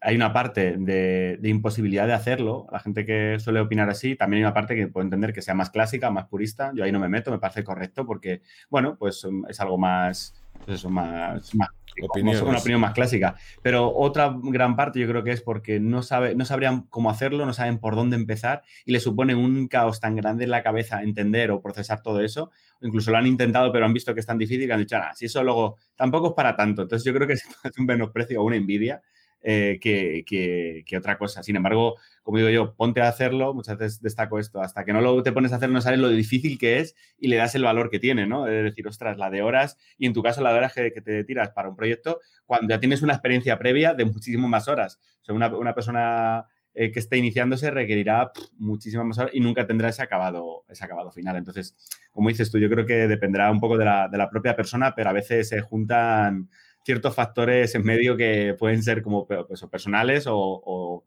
hay una parte de, imposibilidad de hacerlo. La gente que suele opinar así, también hay una parte que puedo entender que sea más clásica, más purista. Yo ahí no me meto, me parece correcto porque, bueno, pues um, es algo más, pues eso, más una opinión más clásica. Pero otra gran parte yo creo que es porque no, sabe, no sabrían cómo hacerlo, no saben por dónde empezar y le supone un caos tan grande en la cabeza entender o procesar todo eso. Incluso lo han intentado, pero han visto que es tan difícil que han dicho, ah, si eso luego tampoco es para tanto. Entonces yo creo que [LAUGHS] es un menosprecio o una envidia eh, que, otra cosa. Sin embargo, como digo yo, ponte a hacerlo, muchas veces destaco esto, hasta que no lo te pones a hacer no sabes lo difícil que es y le das el valor que tiene, ¿no? Es decir, ostras, la de horas y en tu caso la de horas que, te tiras para un proyecto cuando ya tienes una experiencia previa de muchísimas más horas. Una, persona eh, que esté iniciándose requerirá muchísimas más horas y nunca tendrá ese acabado, ese acabado final. Entonces, como dices tú, yo creo que dependerá un poco de la, de la propia persona, pero a veces se juntan ciertos factores en medio que pueden ser como pues, personales o,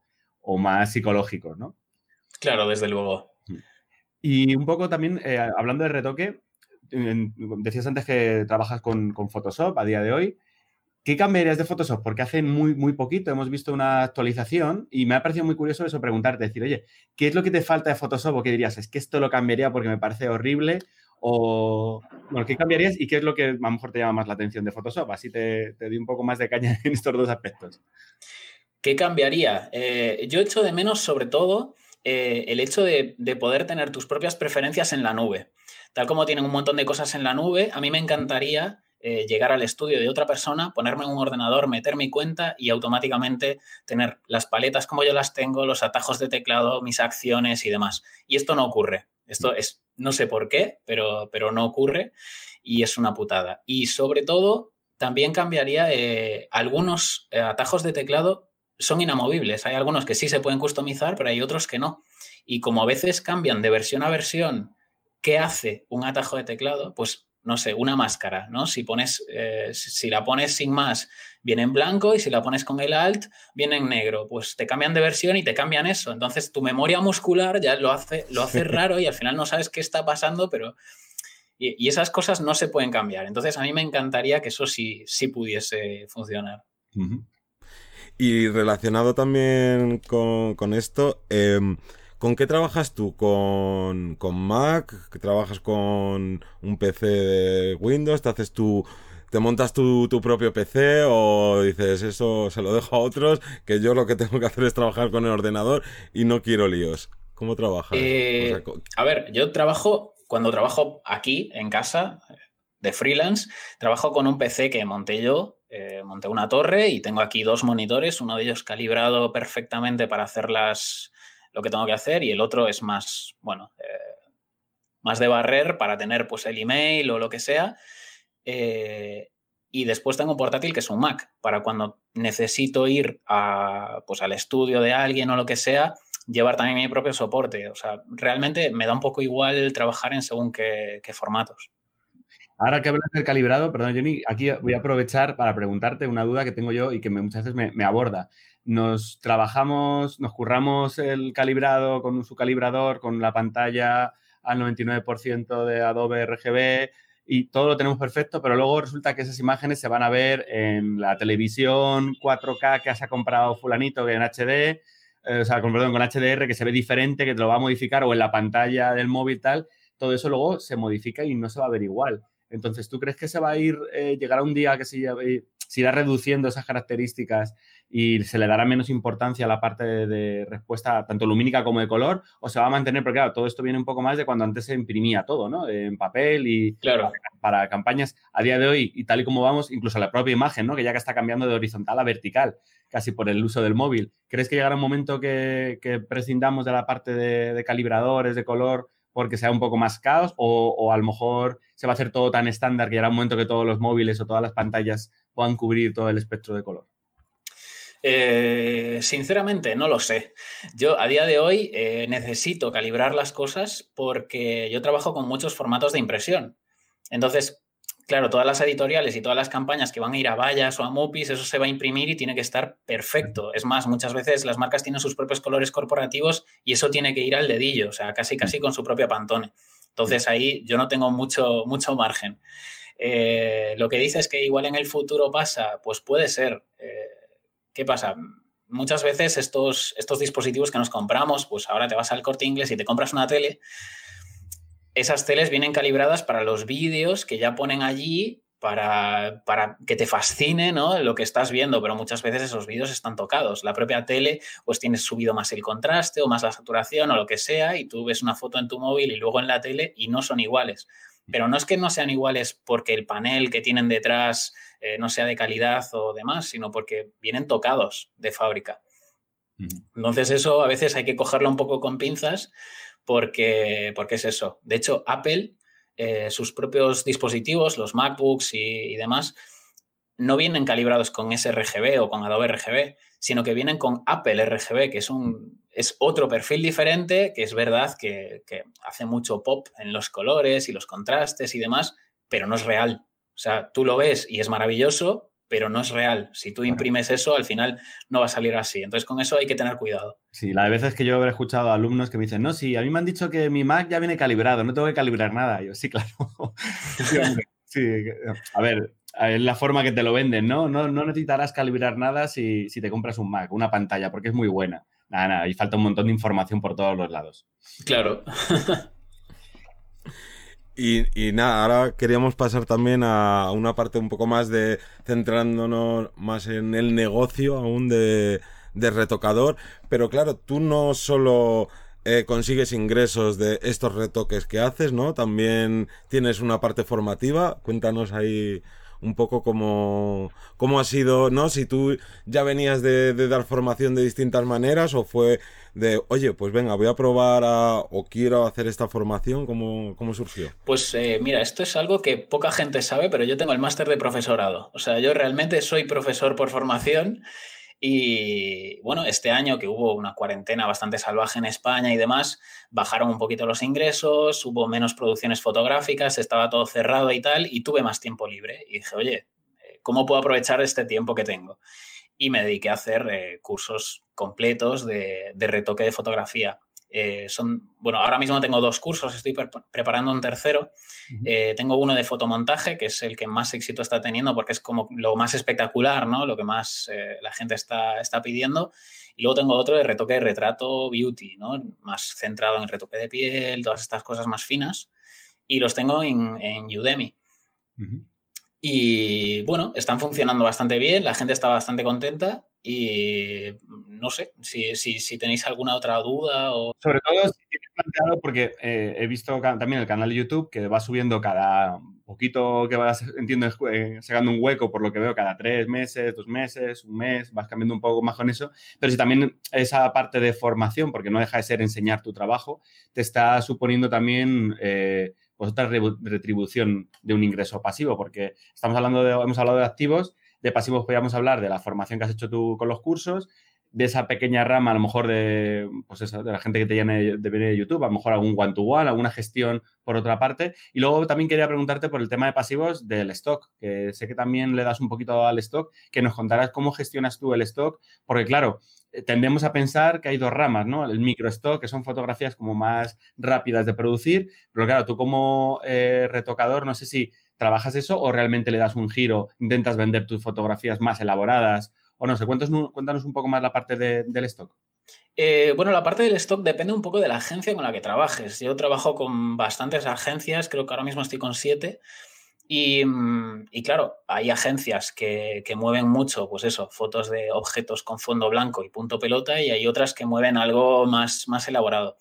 más psicológicos, ¿no? Claro, desde luego. Y un poco también, eh, hablando de retoque, decías antes que trabajas con, Photoshop a día de hoy. ¿Qué cambiarías de Photoshop? Porque hace muy, muy poquito hemos visto una actualización y me ha parecido muy curioso eso preguntarte, decir, oye, ¿qué es lo que te falta de Photoshop? ¿O qué dirías? ¿Es que esto lo cambiaría porque me parece horrible? O, bueno, ¿qué cambiarías y qué es lo que a lo mejor te llama más la atención de Photoshop? Así te, te doy un poco más de caña [LAUGHS] en estos dos aspectos. ¿Qué cambiaría? Eh, yo echo de menos, sobre todo, eh, el hecho de, poder tener tus propias preferencias en la nube. Tal como tienen un montón de cosas en la nube, a mí me encantaría eh, llegar al estudio de otra persona, ponerme en un ordenador, meter mi cuenta y automáticamente tener las paletas como yo las tengo, los atajos de teclado, mis acciones y demás. Y esto no ocurre. Esto es no sé por qué, pero, pero no ocurre y es una putada. Y sobre todo, también cambiaría eh, algunos eh, atajos de teclado son inamovibles. Hay algunos que sí se pueden customizar, pero hay otros que no. Y como a veces cambian de versión a versión qué hace un atajo de teclado, pues no sé, una máscara, ¿no? Si pones, eh, si la pones sin más, viene en blanco y si la pones con el alt, viene en negro. Pues te cambian de versión y te cambian eso. Entonces tu memoria muscular ya lo hace, lo hace [LAUGHS] raro y al final no sabes qué está pasando, pero... Y, esas cosas no se pueden cambiar. Entonces a mí me encantaría que eso sí, sí pudiese funcionar. Y relacionado también con, esto, em, ¿Con qué trabajas tú? ¿Con, Mac? ¿Trabajas con un PC de Windows? ¿Te haces tu, te montas tu, propio PC o dices eso se lo dejo a otros, que yo lo que tengo que hacer es trabajar con el ordenador y no quiero líos. ¿Cómo trabajas? Eh, a ver, yo trabajo, cuando trabajo aquí en casa de freelance, trabajo con un PC que monté yo Eh, monté una torre y tengo aquí dos monitores, uno de ellos calibrado perfectamente para hacer lo que tengo que hacer y el otro es más, bueno, eh, más de barrer para tener pues el email o lo que sea. Eh, y después tengo un portátil que es un Mac para cuando necesito ir a, pues, al estudio de alguien o lo que sea, llevar también mi propio soporte. O sea, realmente me da un poco igual trabajar en según qué formatos. Ahora que hablas del calibrado, perdón, Johnny, aquí voy a aprovechar para preguntarte una duda que tengo yo y que muchas veces me, aborda. Nos trabajamos, nos curramos el calibrado con su calibrador, con la pantalla al 99% de Adobe RGB y todo lo tenemos perfecto, pero luego resulta que esas imágenes se van a ver en la televisión 4K que has comprado fulanito que en HD, eh, o sea, con, perdón, con HDR que se ve diferente, que te lo va a modificar o en la pantalla del móvil tal, todo eso luego se modifica y no se va a ver igual. Entonces, ¿tú crees que se va a ir, eh, llegará un día que se, irá reduciendo esas características y se le dará menos importancia a la parte de, respuesta tanto lumínica como de color? ¿O se va a mantener? Porque claro, todo esto viene un poco más de cuando antes se imprimía todo, ¿no? En papel y claro. para, campañas a día de hoy y tal y como vamos, incluso la propia imagen, ¿no? Que ya que está cambiando de horizontal a vertical, casi por el uso del móvil. ¿Crees que llegará un momento que, prescindamos de la parte de calibradores, de color? porque sea un poco más caos o, a lo mejor se va a hacer todo tan estándar que llegará un momento que todos los móviles o todas las pantallas puedan cubrir todo el espectro de color? Eh, sinceramente, no lo sé. Yo a día de hoy eh, necesito calibrar las cosas porque yo trabajo con muchos formatos de impresión. Entonces, claro, todas las editoriales y todas las campañas que van a ir a vallas o a Mupis, eso se va a imprimir y tiene que estar perfecto. Es más, muchas veces las marcas tienen sus propios colores corporativos y eso tiene que ir al dedillo, o sea, casi casi con su propia pantone. Entonces ahí yo no tengo mucho, mucho margen. Eh, lo que dice es que igual en el futuro pasa, pues puede ser. Eh, ¿Qué pasa? Muchas veces estos, estos dispositivos que nos compramos, pues ahora te vas al corte inglés y te compras una tele, esas teles vienen calibradas para los vídeos que ya ponen allí para, para, que te fascine ¿no? lo que estás viendo, pero muchas veces esos vídeos están tocados. La propia tele, pues tienes subido más el contraste o más la saturación o lo que sea, y tú ves una foto en tu móvil y luego en la tele y no son iguales. Pero no es que no sean iguales porque el panel que tienen detrás eh, no sea de calidad o demás, sino porque vienen tocados de fábrica. Entonces eso a veces hay que cogerlo un poco con pinzas porque, porque es eso. De hecho, Apple, eh, sus propios dispositivos, los MacBooks y, demás, no vienen calibrados con sRGB o con Adobe RGB, sino que vienen con Apple RGB, que es, un, es otro perfil diferente, que es verdad que, que hace mucho pop en los colores y los contrastes y demás, pero no es real. O sea, tú lo ves y es maravilloso, pero no es real. Si tú imprimes eso, al final no va a salir así. Entonces, con eso hay que tener cuidado. Sí, la de veces que yo he escuchado a alumnos que me dicen, no, sí, a mí me han dicho que mi Mac ya viene calibrado, no tengo que calibrar nada. yo, sí, [LAUGHS] claro. sí, a ver, es la forma que te lo venden, ¿no? No, no necesitarás calibrar nada si, si te compras un Mac, una pantalla, porque es muy buena. Nada, nada, y falta un montón de información por todos los lados. Claro. [LAUGHS] Y, nada, ahora queríamos pasar también a una parte un poco más de centrándonos más en el negocio aún de, retocador. Pero claro, tú no solo eh, consigues ingresos de estos retoques que haces, ¿no? También tienes una parte formativa. Cuéntanos ahí un poco cómo, cómo ha sido, ¿no? Si tú ya venías de, dar formación de distintas maneras o fue de, oye, pues venga, voy a probar o quiero hacer esta formación, ¿cómo, cómo surgió? Pues eh, mira, esto es algo que poca gente sabe, pero yo tengo el máster de profesorado. O sea, yo realmente soy profesor por formación y bueno, este año que hubo una cuarentena bastante salvaje en España y demás, bajaron un poquito los ingresos, hubo menos producciones fotográficas, estaba todo cerrado y tal, y tuve más tiempo libre. Y dije, oye, eh, ¿cómo puedo aprovechar este tiempo que tengo? Y me dediqué a hacer eh, cursos completos de, de retoque de fotografía. Eh, son, bueno, ahora mismo tengo dos cursos, estoy preparando un tercero. Eh, tengo uno de fotomontaje, que es el que más éxito está teniendo porque es como lo más espectacular, ¿no? Lo que más eh, la gente está, está pidiendo. Y luego tengo otro de retoque de retrato beauty, ¿no? Más centrado en retoque de piel, todas estas cosas más finas. Y los tengo en, en Udemy. Y bueno, están funcionando bastante bien, la gente está bastante contenta y no sé si, si, tenéis alguna otra duda o... Sobre todo si tienes planteado, porque eh, he visto también el canal de YouTube que va subiendo cada, poquito que vas, entiendo, eh, sacando un hueco, por lo que veo, cada tres meses, dos meses, un mes, vas cambiando un poco más con eso, pero si también esa parte de formación, porque no deja de ser enseñar tu trabajo, te está suponiendo también eh, pues otra retribución de un ingreso pasivo, porque estamos hablando de, hemos hablado de activos, de pasivos podríamos hablar de la formación que has hecho tú con los cursos, de esa pequeña rama, a lo mejor de, pues de la gente que te viene de, de YouTube, a lo mejor algún one-to-one, alguna gestión por otra parte. Y luego también quería preguntarte por el tema de pasivos del stock, que sé que también le das un poquito al stock, que nos contarás cómo gestionas tú el stock, porque claro, eh, tendemos a pensar que hay dos ramas, ¿no? El micro stock, que son fotografías como más rápidas de producir, pero claro, tú como eh, retocador, no sé si trabajas eso o realmente le das un giro, intentas vender tus fotografías más elaboradas o no sé, cuéntanos, cuéntanos un poco más la parte del stock. Eh, bueno, la parte del stock depende un poco de la agencia con la que trabajes. Yo trabajo con bastantes agencias, creo que ahora mismo estoy con siete. Y, mm, claro, hay agencias que, mueven mucho, pues eso, fotos de objetos con fondo blanco y punto pelota, y hay otras que mueven algo más, más elaborado.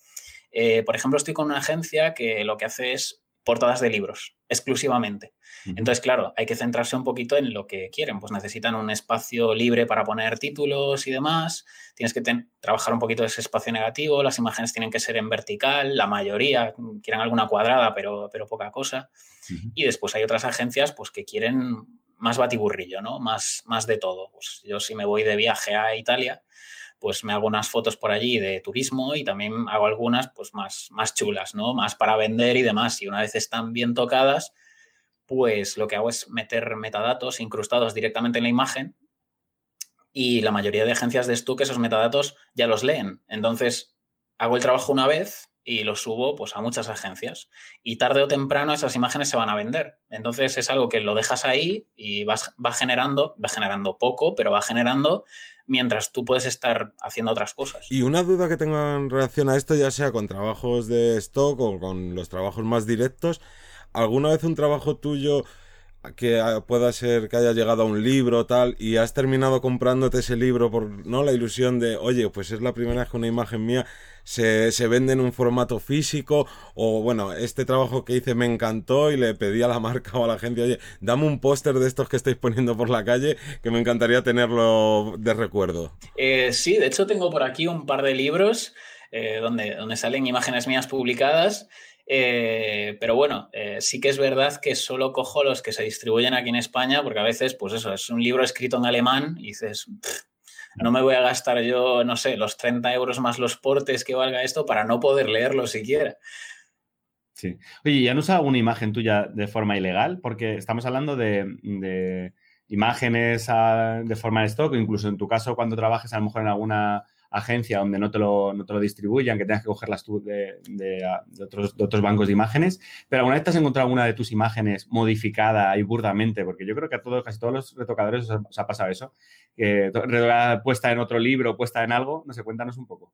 Eh, por ejemplo, estoy con una agencia que lo que hace es portadas de libros, exclusivamente. Entonces, claro, hay que centrarse un poquito en lo que quieren. Pues necesitan un espacio libre para poner títulos y demás. Tienes que trabajar un poquito ese espacio negativo. Las imágenes tienen que ser en vertical. La mayoría quieren alguna cuadrada, pero, pero poca cosa. Y después hay otras agencias pues, que quieren más batiburrillo, ¿no? Más, más de todo. Pues yo si me voy de viaje a Italia, pues me hago unas fotos por allí de turismo y también hago algunas pues más, más chulas, ¿no? Más para vender y demás. Y una vez están bien tocadas, pues lo que hago es meter metadatos incrustados directamente en la imagen y la mayoría de agencias de stock esos metadatos ya los leen. Entonces, hago el trabajo una vez y lo subo pues, a muchas agencias. Y tarde o temprano esas imágenes se van a vender. Entonces es algo que lo dejas ahí y vas, va generando, va generando poco, pero va generando mientras tú puedes estar haciendo otras cosas. Y una duda que tengo en relación a esto, ya sea con trabajos de stock o con los trabajos más directos, ¿alguna vez un trabajo tuyo que pueda ser que haya llegado a un libro tal y has terminado comprándote ese libro por no la ilusión de oye pues es la primera vez que una imagen mía se, se, vende en un formato físico o bueno este trabajo que hice me encantó y le pedí a la marca o a la gente oye dame un póster de estos que estáis poniendo por la calle que me encantaría tenerlo de recuerdo eh, sí de hecho tengo por aquí un par de libros eh, donde, donde salen imágenes mías publicadas eh, pero bueno, sí que es verdad que solo cojo los que se distribuyen aquí en España, porque a veces, pues eso, es un libro escrito en alemán y dices, no me voy a gastar yo, no sé, los 30 euros más los portes que valga esto para no poder leerlo siquiera. Sí. Oye, ¿ya no usa alguna imagen tuya de forma ilegal? Porque estamos hablando de, imágenes ah, de forma de stock, incluso en tu caso cuando trabajes a lo mejor en alguna agencia donde no te lo, no te lo distribuyan, que tengas que cogerlas tú de, de, otros, de, otros, bancos de imágenes. Pero alguna vez te has encontrado alguna de tus imágenes modificada y burdamente, porque yo creo que a todos, casi todos los retocadores os ha, pasado eso, que puesta en otro libro, puesta en algo, no sé, cuéntanos un poco.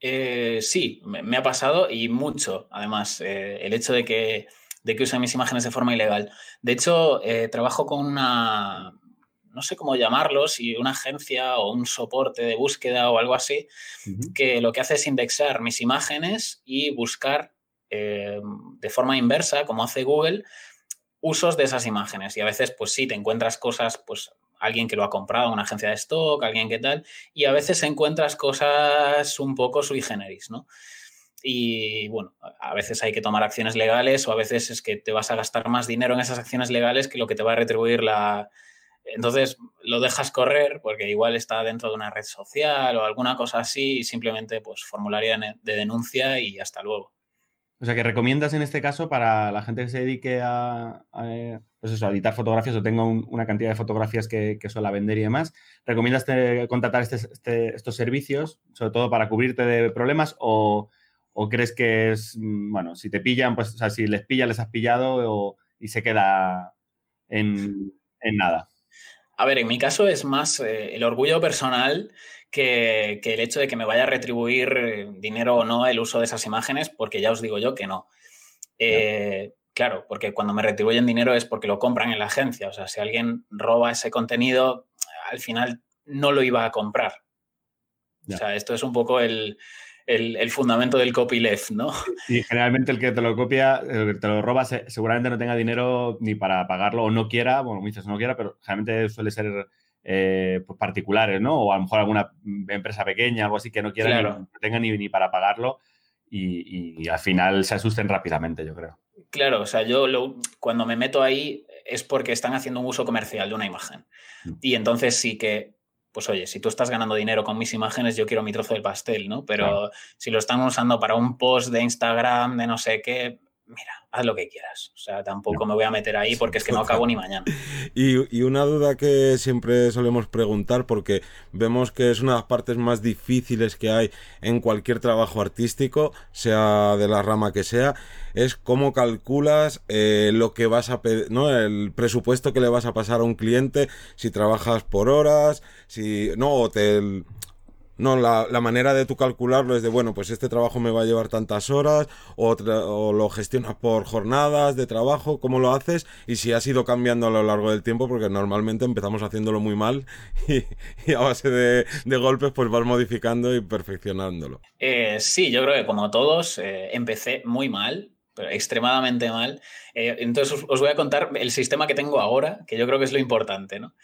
Eh, sí, me, ha pasado y mucho, además, eh, el hecho de que, de que use mis imágenes de forma ilegal. De hecho, eh, trabajo con una, no sé cómo llamarlo, si una agencia o un soporte de búsqueda o algo así, que lo que hace es indexar mis imágenes y buscar eh, de forma inversa, como hace Google, usos de esas imágenes. Y a veces, pues sí, te encuentras cosas, pues alguien que lo ha comprado, una agencia de stock, alguien que tal, y a veces encuentras cosas un poco sui generis, ¿no? Y bueno, a veces hay que tomar acciones legales o a veces es que te vas a gastar más dinero en esas acciones legales que lo que te va a retribuir la, entonces lo dejas correr porque igual está dentro de una red social o alguna cosa así y simplemente pues formularia de denuncia y hasta luego. O sea, que recomiendas en este caso para la gente que se dedique a, pues eso, editar fotografías o tenga una cantidad de fotografías que, que suela vender y demás, ¿recomiendas contratar este, este, estos servicios, sobre todo para cubrirte de problemas o, crees que es, mm, bueno, si te pillan, pues, o sea, si les pillas, les has pillado y se queda en nada? A ver, en mi caso es más eh, el orgullo personal que, el hecho de que me vaya a retribuir eh, dinero o no el uso de esas imágenes, porque ya os digo yo que no. Eh, claro, porque cuando me retribuyen dinero es porque lo compran en la agencia. O sea, si alguien roba ese contenido, al final no lo iba a comprar. O sea, esto es un poco el, el, fundamento del copyleft, ¿no? [LAUGHS] Y generalmente el que te lo copia, el que te lo roba, seguramente no tenga dinero ni para pagarlo o no quiera, bueno, dices no quiera, pero generalmente suele ser eh, pues particulares, ¿no? O a lo mejor alguna empresa pequeña, algo así que no quiera ni, tenga ni, para pagarlo y, al final se asusten rápidamente, yo creo. Claro, o sea, yo cuando me meto ahí es porque están haciendo un uso comercial de una imagen. Mm. Y entonces sí que pues oye, si tú estás ganando dinero con mis imágenes, yo quiero mi trozo del pastel, ¿no? Pero si lo están usando para un post de Instagram, de no sé qué, mira, haz lo que quieras. O sea, tampoco me voy a meter ahí porque es que no acabo ni mañana. [LAUGHS] Y, una duda que siempre solemos preguntar, porque vemos que es una de las partes más difíciles que hay en cualquier trabajo artístico, sea de la rama que sea, es cómo calculas eh, lo que vas a pedir, ¿no? El presupuesto que le vas a pasar a un cliente, si trabajas por horas, si no, o te no, la, manera de tú calcularlo es de, bueno, pues este trabajo me va a llevar tantas horas, o, o, lo gestionas por jornadas de trabajo, cómo lo haces, y si has ido cambiando a lo largo del tiempo, porque normalmente empezamos haciéndolo muy mal [LAUGHS] y, a base de, golpes pues vas modificando y perfeccionándolo. Eh, sí, yo creo que como todos, eh, empecé muy mal, pero extremadamente mal. Eh, entonces os, voy a contar el sistema que tengo ahora, que yo creo que es lo importante, ¿no?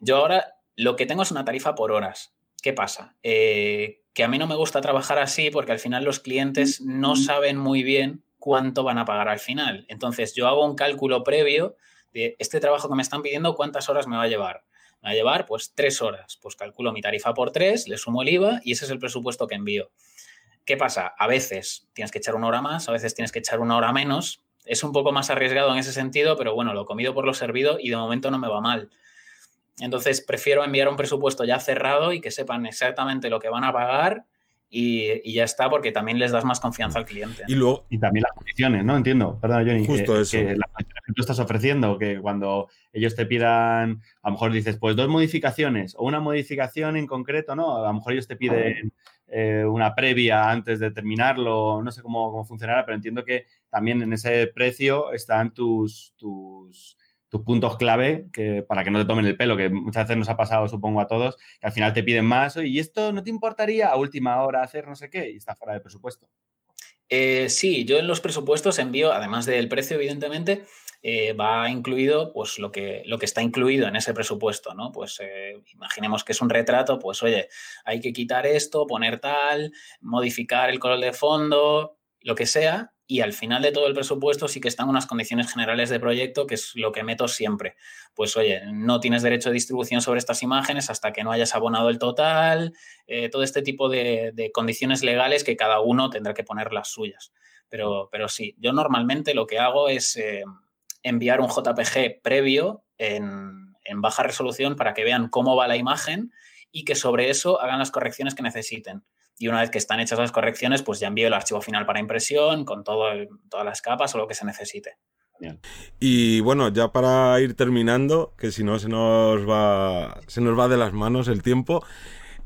yo ahora lo que tengo es una tarifa por horas. ¿Qué pasa? Eh, que a mí no me gusta trabajar así porque al final los clientes no saben muy bien cuánto van a pagar al final. Entonces yo hago un cálculo previo de este trabajo que me están pidiendo, cuántas horas me va a llevar. Me va a llevar pues tres horas. Pues calculo mi tarifa por tres, le sumo el IVA y ese es el presupuesto que envío. ¿Qué pasa? A veces tienes que echar una hora más, a veces tienes que echar una hora menos. Es un poco más arriesgado en ese sentido, pero bueno, lo comido por lo servido y de momento no me va mal. Entonces, prefiero enviar un presupuesto ya cerrado y que sepan exactamente lo que van a pagar y, ya está, porque también les das más confianza al cliente. Y, luego, y también las condiciones, ¿no? Entiendo, perdona, Johnny. Justo eso. Que las condiciones que tú estás ofreciendo, que cuando ellos te pidan, a lo mejor dices, pues dos modificaciones o una modificación en concreto, ¿no? A lo mejor ellos te piden eh, una previa antes de terminarlo, no sé cómo, cómo funcionará, pero entiendo que también en ese precio están tus, tus tus puntos clave que, para que no te tomen el pelo, que muchas veces nos ha pasado, supongo, a todos, que al final te piden más, y esto no te importaría a última hora hacer no sé qué, y está fuera de presupuesto. Eh, sí, yo en los presupuestos envío, además del precio, evidentemente, eh, va incluido pues lo que, lo que está incluido en ese presupuesto, ¿no? Pues eh, imaginemos que es un retrato, pues oye, hay que quitar esto, poner tal, modificar el color de fondo, lo que sea, y al final de todo el presupuesto sí que están unas condiciones generales de proyecto, que es lo que meto siempre. Pues oye, no tienes derecho de distribución sobre estas imágenes hasta que no hayas abonado el total, eh, todo este tipo de, condiciones legales que cada uno tendrá que poner las suyas. Pero, pero sí, yo normalmente lo que hago es eh, enviar un JPG previo en, en baja resolución para que vean cómo va la imagen y que sobre eso hagan las correcciones que necesiten y una vez que están hechas las correcciones, pues ya envío el archivo final para impresión con todo todas las capas o lo que se necesite. Y bueno, ya para ir terminando, que si no se nos va, se nos va de las manos el tiempo,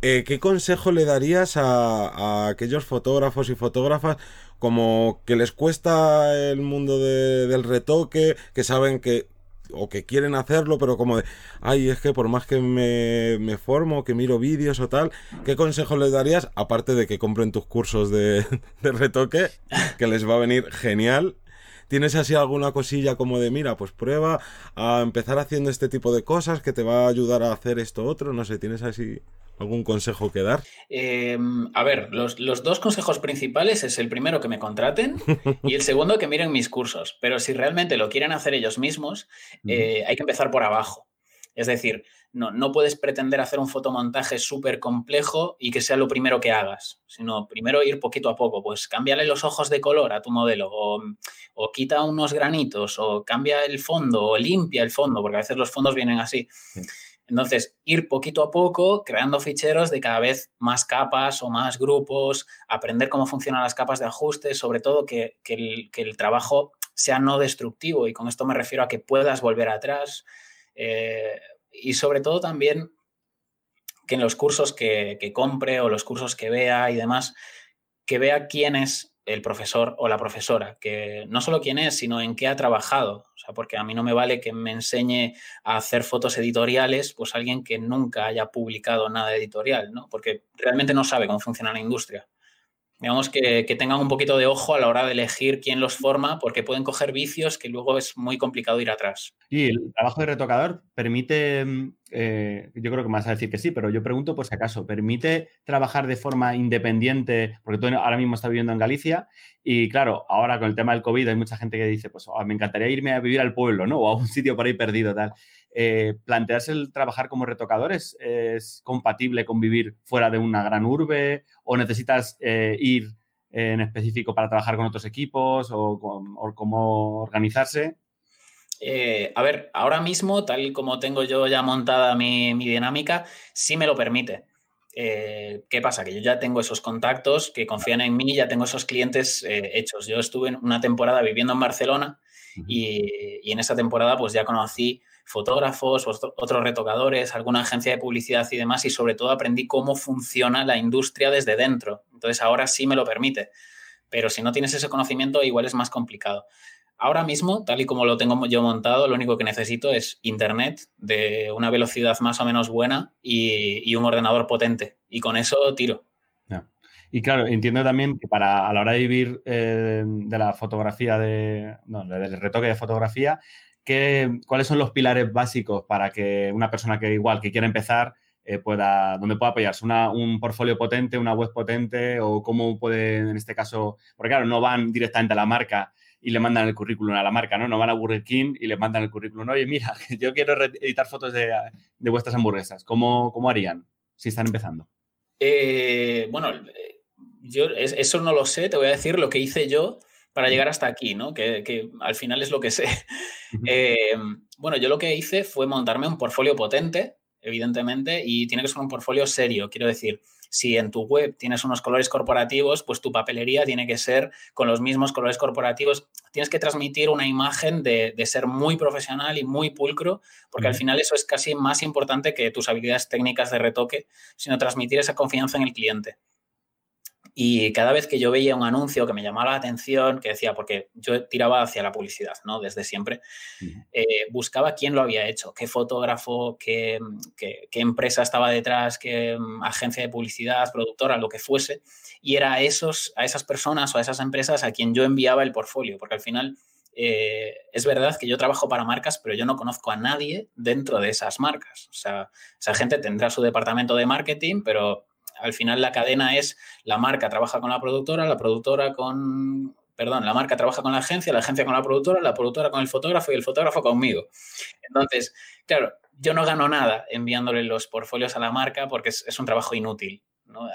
eh, ¿qué consejo le darías a, aquellos fotógrafos y fotógrafas como que les cuesta el mundo del retoque, que saben que o que quieren hacerlo, pero como de, ay, es que por más que me, me formo, que miro vídeos o tal, ¿qué consejo les darías? Aparte de que compren tus cursos de, [LAUGHS] de retoque, que les va a venir genial. ¿Tienes así alguna cosilla como de, mira, pues prueba a empezar haciendo este tipo de cosas que te va a ayudar a hacer esto otro? No sé, ¿tienes así ¿Algún consejo que dar? Em, a ver, los, dos consejos principales es el primero que me contraten [LAUGHS] y el segundo que miren mis cursos. Pero si realmente lo quieren hacer ellos mismos, eh, hay que empezar por abajo. Es decir, no, no puedes pretender hacer un fotomontaje súper complejo y que sea lo primero que hagas, sino primero ir poquito a poco. Pues cámbiale los ojos de color a tu modelo, o, o quita unos granitos, o cambia el fondo, o limpia el fondo, porque a veces los fondos vienen así. Entonces, ir poquito a poco creando ficheros de cada vez más capas o más grupos, aprender cómo funcionan las capas de ajuste, sobre todo que, el, trabajo sea no destructivo y con esto me refiero a que puedas volver atrás eh, y sobre todo también que en los cursos que, que, compre o los cursos que vea y demás, que vea quiénes el profesor o la profesora, que no solo quién es, sino en qué ha trabajado. O sea, porque a mí no me vale que me enseñe a hacer fotos editoriales, pues alguien que nunca haya publicado nada editorial, ¿no? Porque realmente no sabe cómo funciona la industria digamos que, tengan un poquito de ojo a la hora de elegir quién los forma, porque pueden coger vicios que luego es muy complicado ir atrás. Y el trabajo de retocador permite, eh, yo creo que me vas a decir que sí, pero yo pregunto por si acaso, ¿permite trabajar de forma independiente? Porque tú ahora mismo estás viviendo en Galicia y claro, ahora con el tema del COVID hay mucha gente que dice, pues oh, me encantaría irme a vivir al pueblo, ¿no? O a un sitio por ahí perdido, tal. Eh, ¿plantearse el trabajar como retocadores es compatible con vivir fuera de una gran urbe o necesitas eh, ir en específico para trabajar con otros equipos o, cómo organizarse? Eh, a ver, ahora mismo, tal y como tengo yo ya montada mi, dinámica, sí me lo permite. ¿Qué pasa? Que yo ya tengo esos contactos que confían en mí, ya tengo esos clientes hechos. Yo estuve en una temporada viviendo en Barcelona y, y, en esa temporada pues ya conocí fotógrafos, otros retocadores, alguna agencia de publicidad y demás, y sobre todo aprendí cómo funciona la industria desde dentro. Entonces ahora sí me lo permite, pero si no tienes ese conocimiento igual es más complicado. Ahora mismo, tal y como lo tengo yo montado, lo único que necesito es internet de una velocidad más o menos buena y, un ordenador potente. Y con eso tiro. Y claro, entiendo también que para a la hora de vivir eh, de la fotografía, de, no, del retoque de fotografía, ¿cuáles son los pilares básicos para que una persona que igual que quiera empezar eh, pueda, donde pueda apoyarse? ¿Un portfolio potente, una web potente o cómo puede, en este caso, porque claro, no van directamente a la marca y le mandan el currículum a la marca, ¿no? No van a Burger King y le mandan el currículum. Oye, mira, [LAUGHS] yo quiero editar fotos de, vuestras hamburguesas. ¿Cómo, ¿Cómo, harían si están empezando? Eh, bueno, yo eso no lo sé, te voy a decir lo que hice yo para llegar hasta aquí, ¿no? Que, al final es lo que sé. Eh, bueno, yo lo que hice fue montarme un portfolio potente, evidentemente, y tiene que ser un portfolio serio. Quiero decir, si en tu web tienes unos colores corporativos, pues tu papelería tiene que ser con los mismos colores corporativos. Tienes que transmitir una imagen de, ser muy profesional y muy pulcro, porque al final eso es casi más importante que tus habilidades técnicas de retoque, sino transmitir esa confianza en el cliente. Y cada vez que yo veía un anuncio que me llamaba la atención, que decía, porque yo tiraba hacia la publicidad, ¿no? Desde siempre, eh, buscaba quién lo había hecho, qué fotógrafo, qué, empresa estaba detrás, qué mm, agencia de publicidad, productora, lo que fuese. Y era a, esos, a esas personas o a esas empresas a quien yo enviaba el portfolio, porque al final eh, es verdad que yo trabajo para marcas, pero yo no conozco a nadie dentro de esas marcas. O sea, esa gente tendrá su departamento de marketing, pero al final la cadena es la marca trabaja con la productora, la productora con, perdón, la marca trabaja con la agencia, la agencia con la productora, la productora con el fotógrafo y el fotógrafo conmigo. Entonces, claro, yo no gano nada enviándole los portfolios a la marca porque es, un trabajo inútil.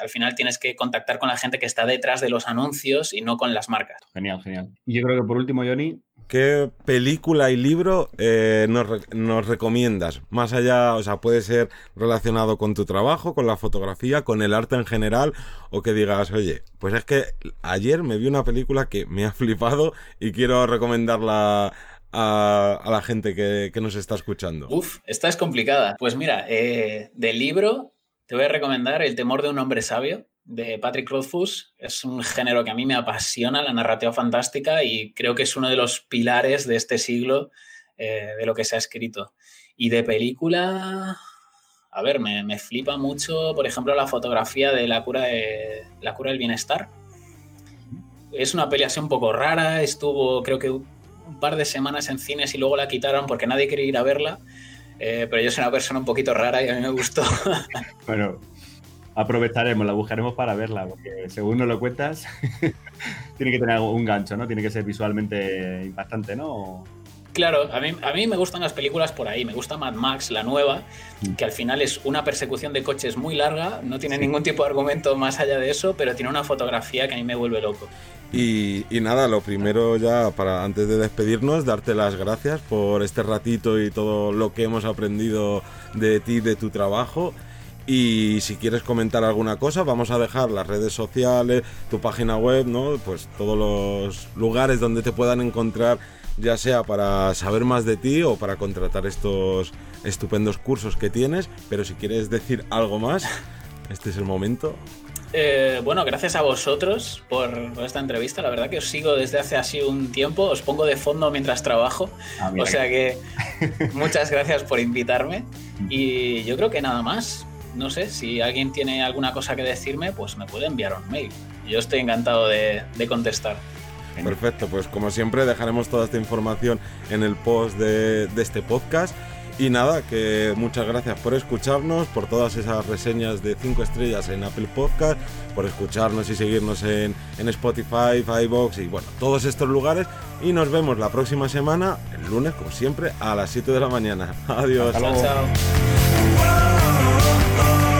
Al final tienes que contactar con la gente que está detrás de los anuncios y no con las marcas. Genial, genial. Y yo creo que por último, Johnny, ¿Qué película y libro eh, nos, recomiendas? Más allá, o sea, puede ser relacionado con tu trabajo, con la fotografía, con el arte en general, o que digas, oye, pues es que ayer me vi una película que me ha [LAUGHS] flipado y quiero recomendarla a, la gente que, nos está escuchando. Uf, esta es complicada. Pues mira, eh, del libro te voy a recomendar El temor de un hombre sabio de Patrick Rothfuss. Es un género que a mí me apasiona, la narrativa fantástica, y creo que es uno de los pilares de este siglo eh, de lo que se ha escrito. Y de película, a ver, me, flipa mucho, por ejemplo, la fotografía de La cura, de, la cura del bienestar. Es una peli así un poco rara, estuvo creo que un par de semanas en cines y luego la quitaron porque nadie quería ir a verla. Eh, pero yo soy una persona un poquito rara y a mí me gustó. bueno, aprovecharemos, la buscaremos para verla, porque según nos lo cuentas, [LAUGHS] tiene que tener un gancho, ¿no? Tiene que ser visualmente impactante, ¿no? Claro, a mí, a mí me gustan las películas por ahí. Me gusta Mad Max, la nueva, mm. que al final es una persecución de coches muy larga, no tiene ningún tipo de argumento más allá de eso, pero tiene una fotografía que a mí me vuelve loco. Y, y, nada, lo primero ya para antes de despedirnos, darte las gracias por este ratito y todo lo que hemos aprendido de ti, de tu trabajo. Y si quieres comentar alguna cosa, vamos a dejar las redes sociales, tu página web, ¿no? Pues todos los lugares donde te puedan encontrar, ya sea para saber más de ti o para contratar estos estupendos cursos que tienes. Pero si quieres decir algo más, [LAUGHS] este es el momento. Eh, bueno, gracias a vosotros por, esta entrevista. La verdad que os sigo desde hace así un tiempo. Os pongo de fondo mientras trabajo. Ah, o sea que muchas gracias por invitarme. [LAUGHS] Y yo creo que nada más. No sé, si alguien tiene alguna cosa que decirme, pues me puede enviar un mail. Yo estoy encantado de, contestar. Perfecto, pues como siempre dejaremos toda esta información en el post de este podcast. Y nada, que muchas gracias por escucharnos, por todas esas reseñas de 5 estrellas en Apple Podcast, por escucharnos y seguirnos en, en Spotify, iBox y bueno, todos estos lugares. Y nos vemos la próxima semana, el lunes, como siempre, a las 7 de la mañana. [LAUGHS] Adiós. chao. love.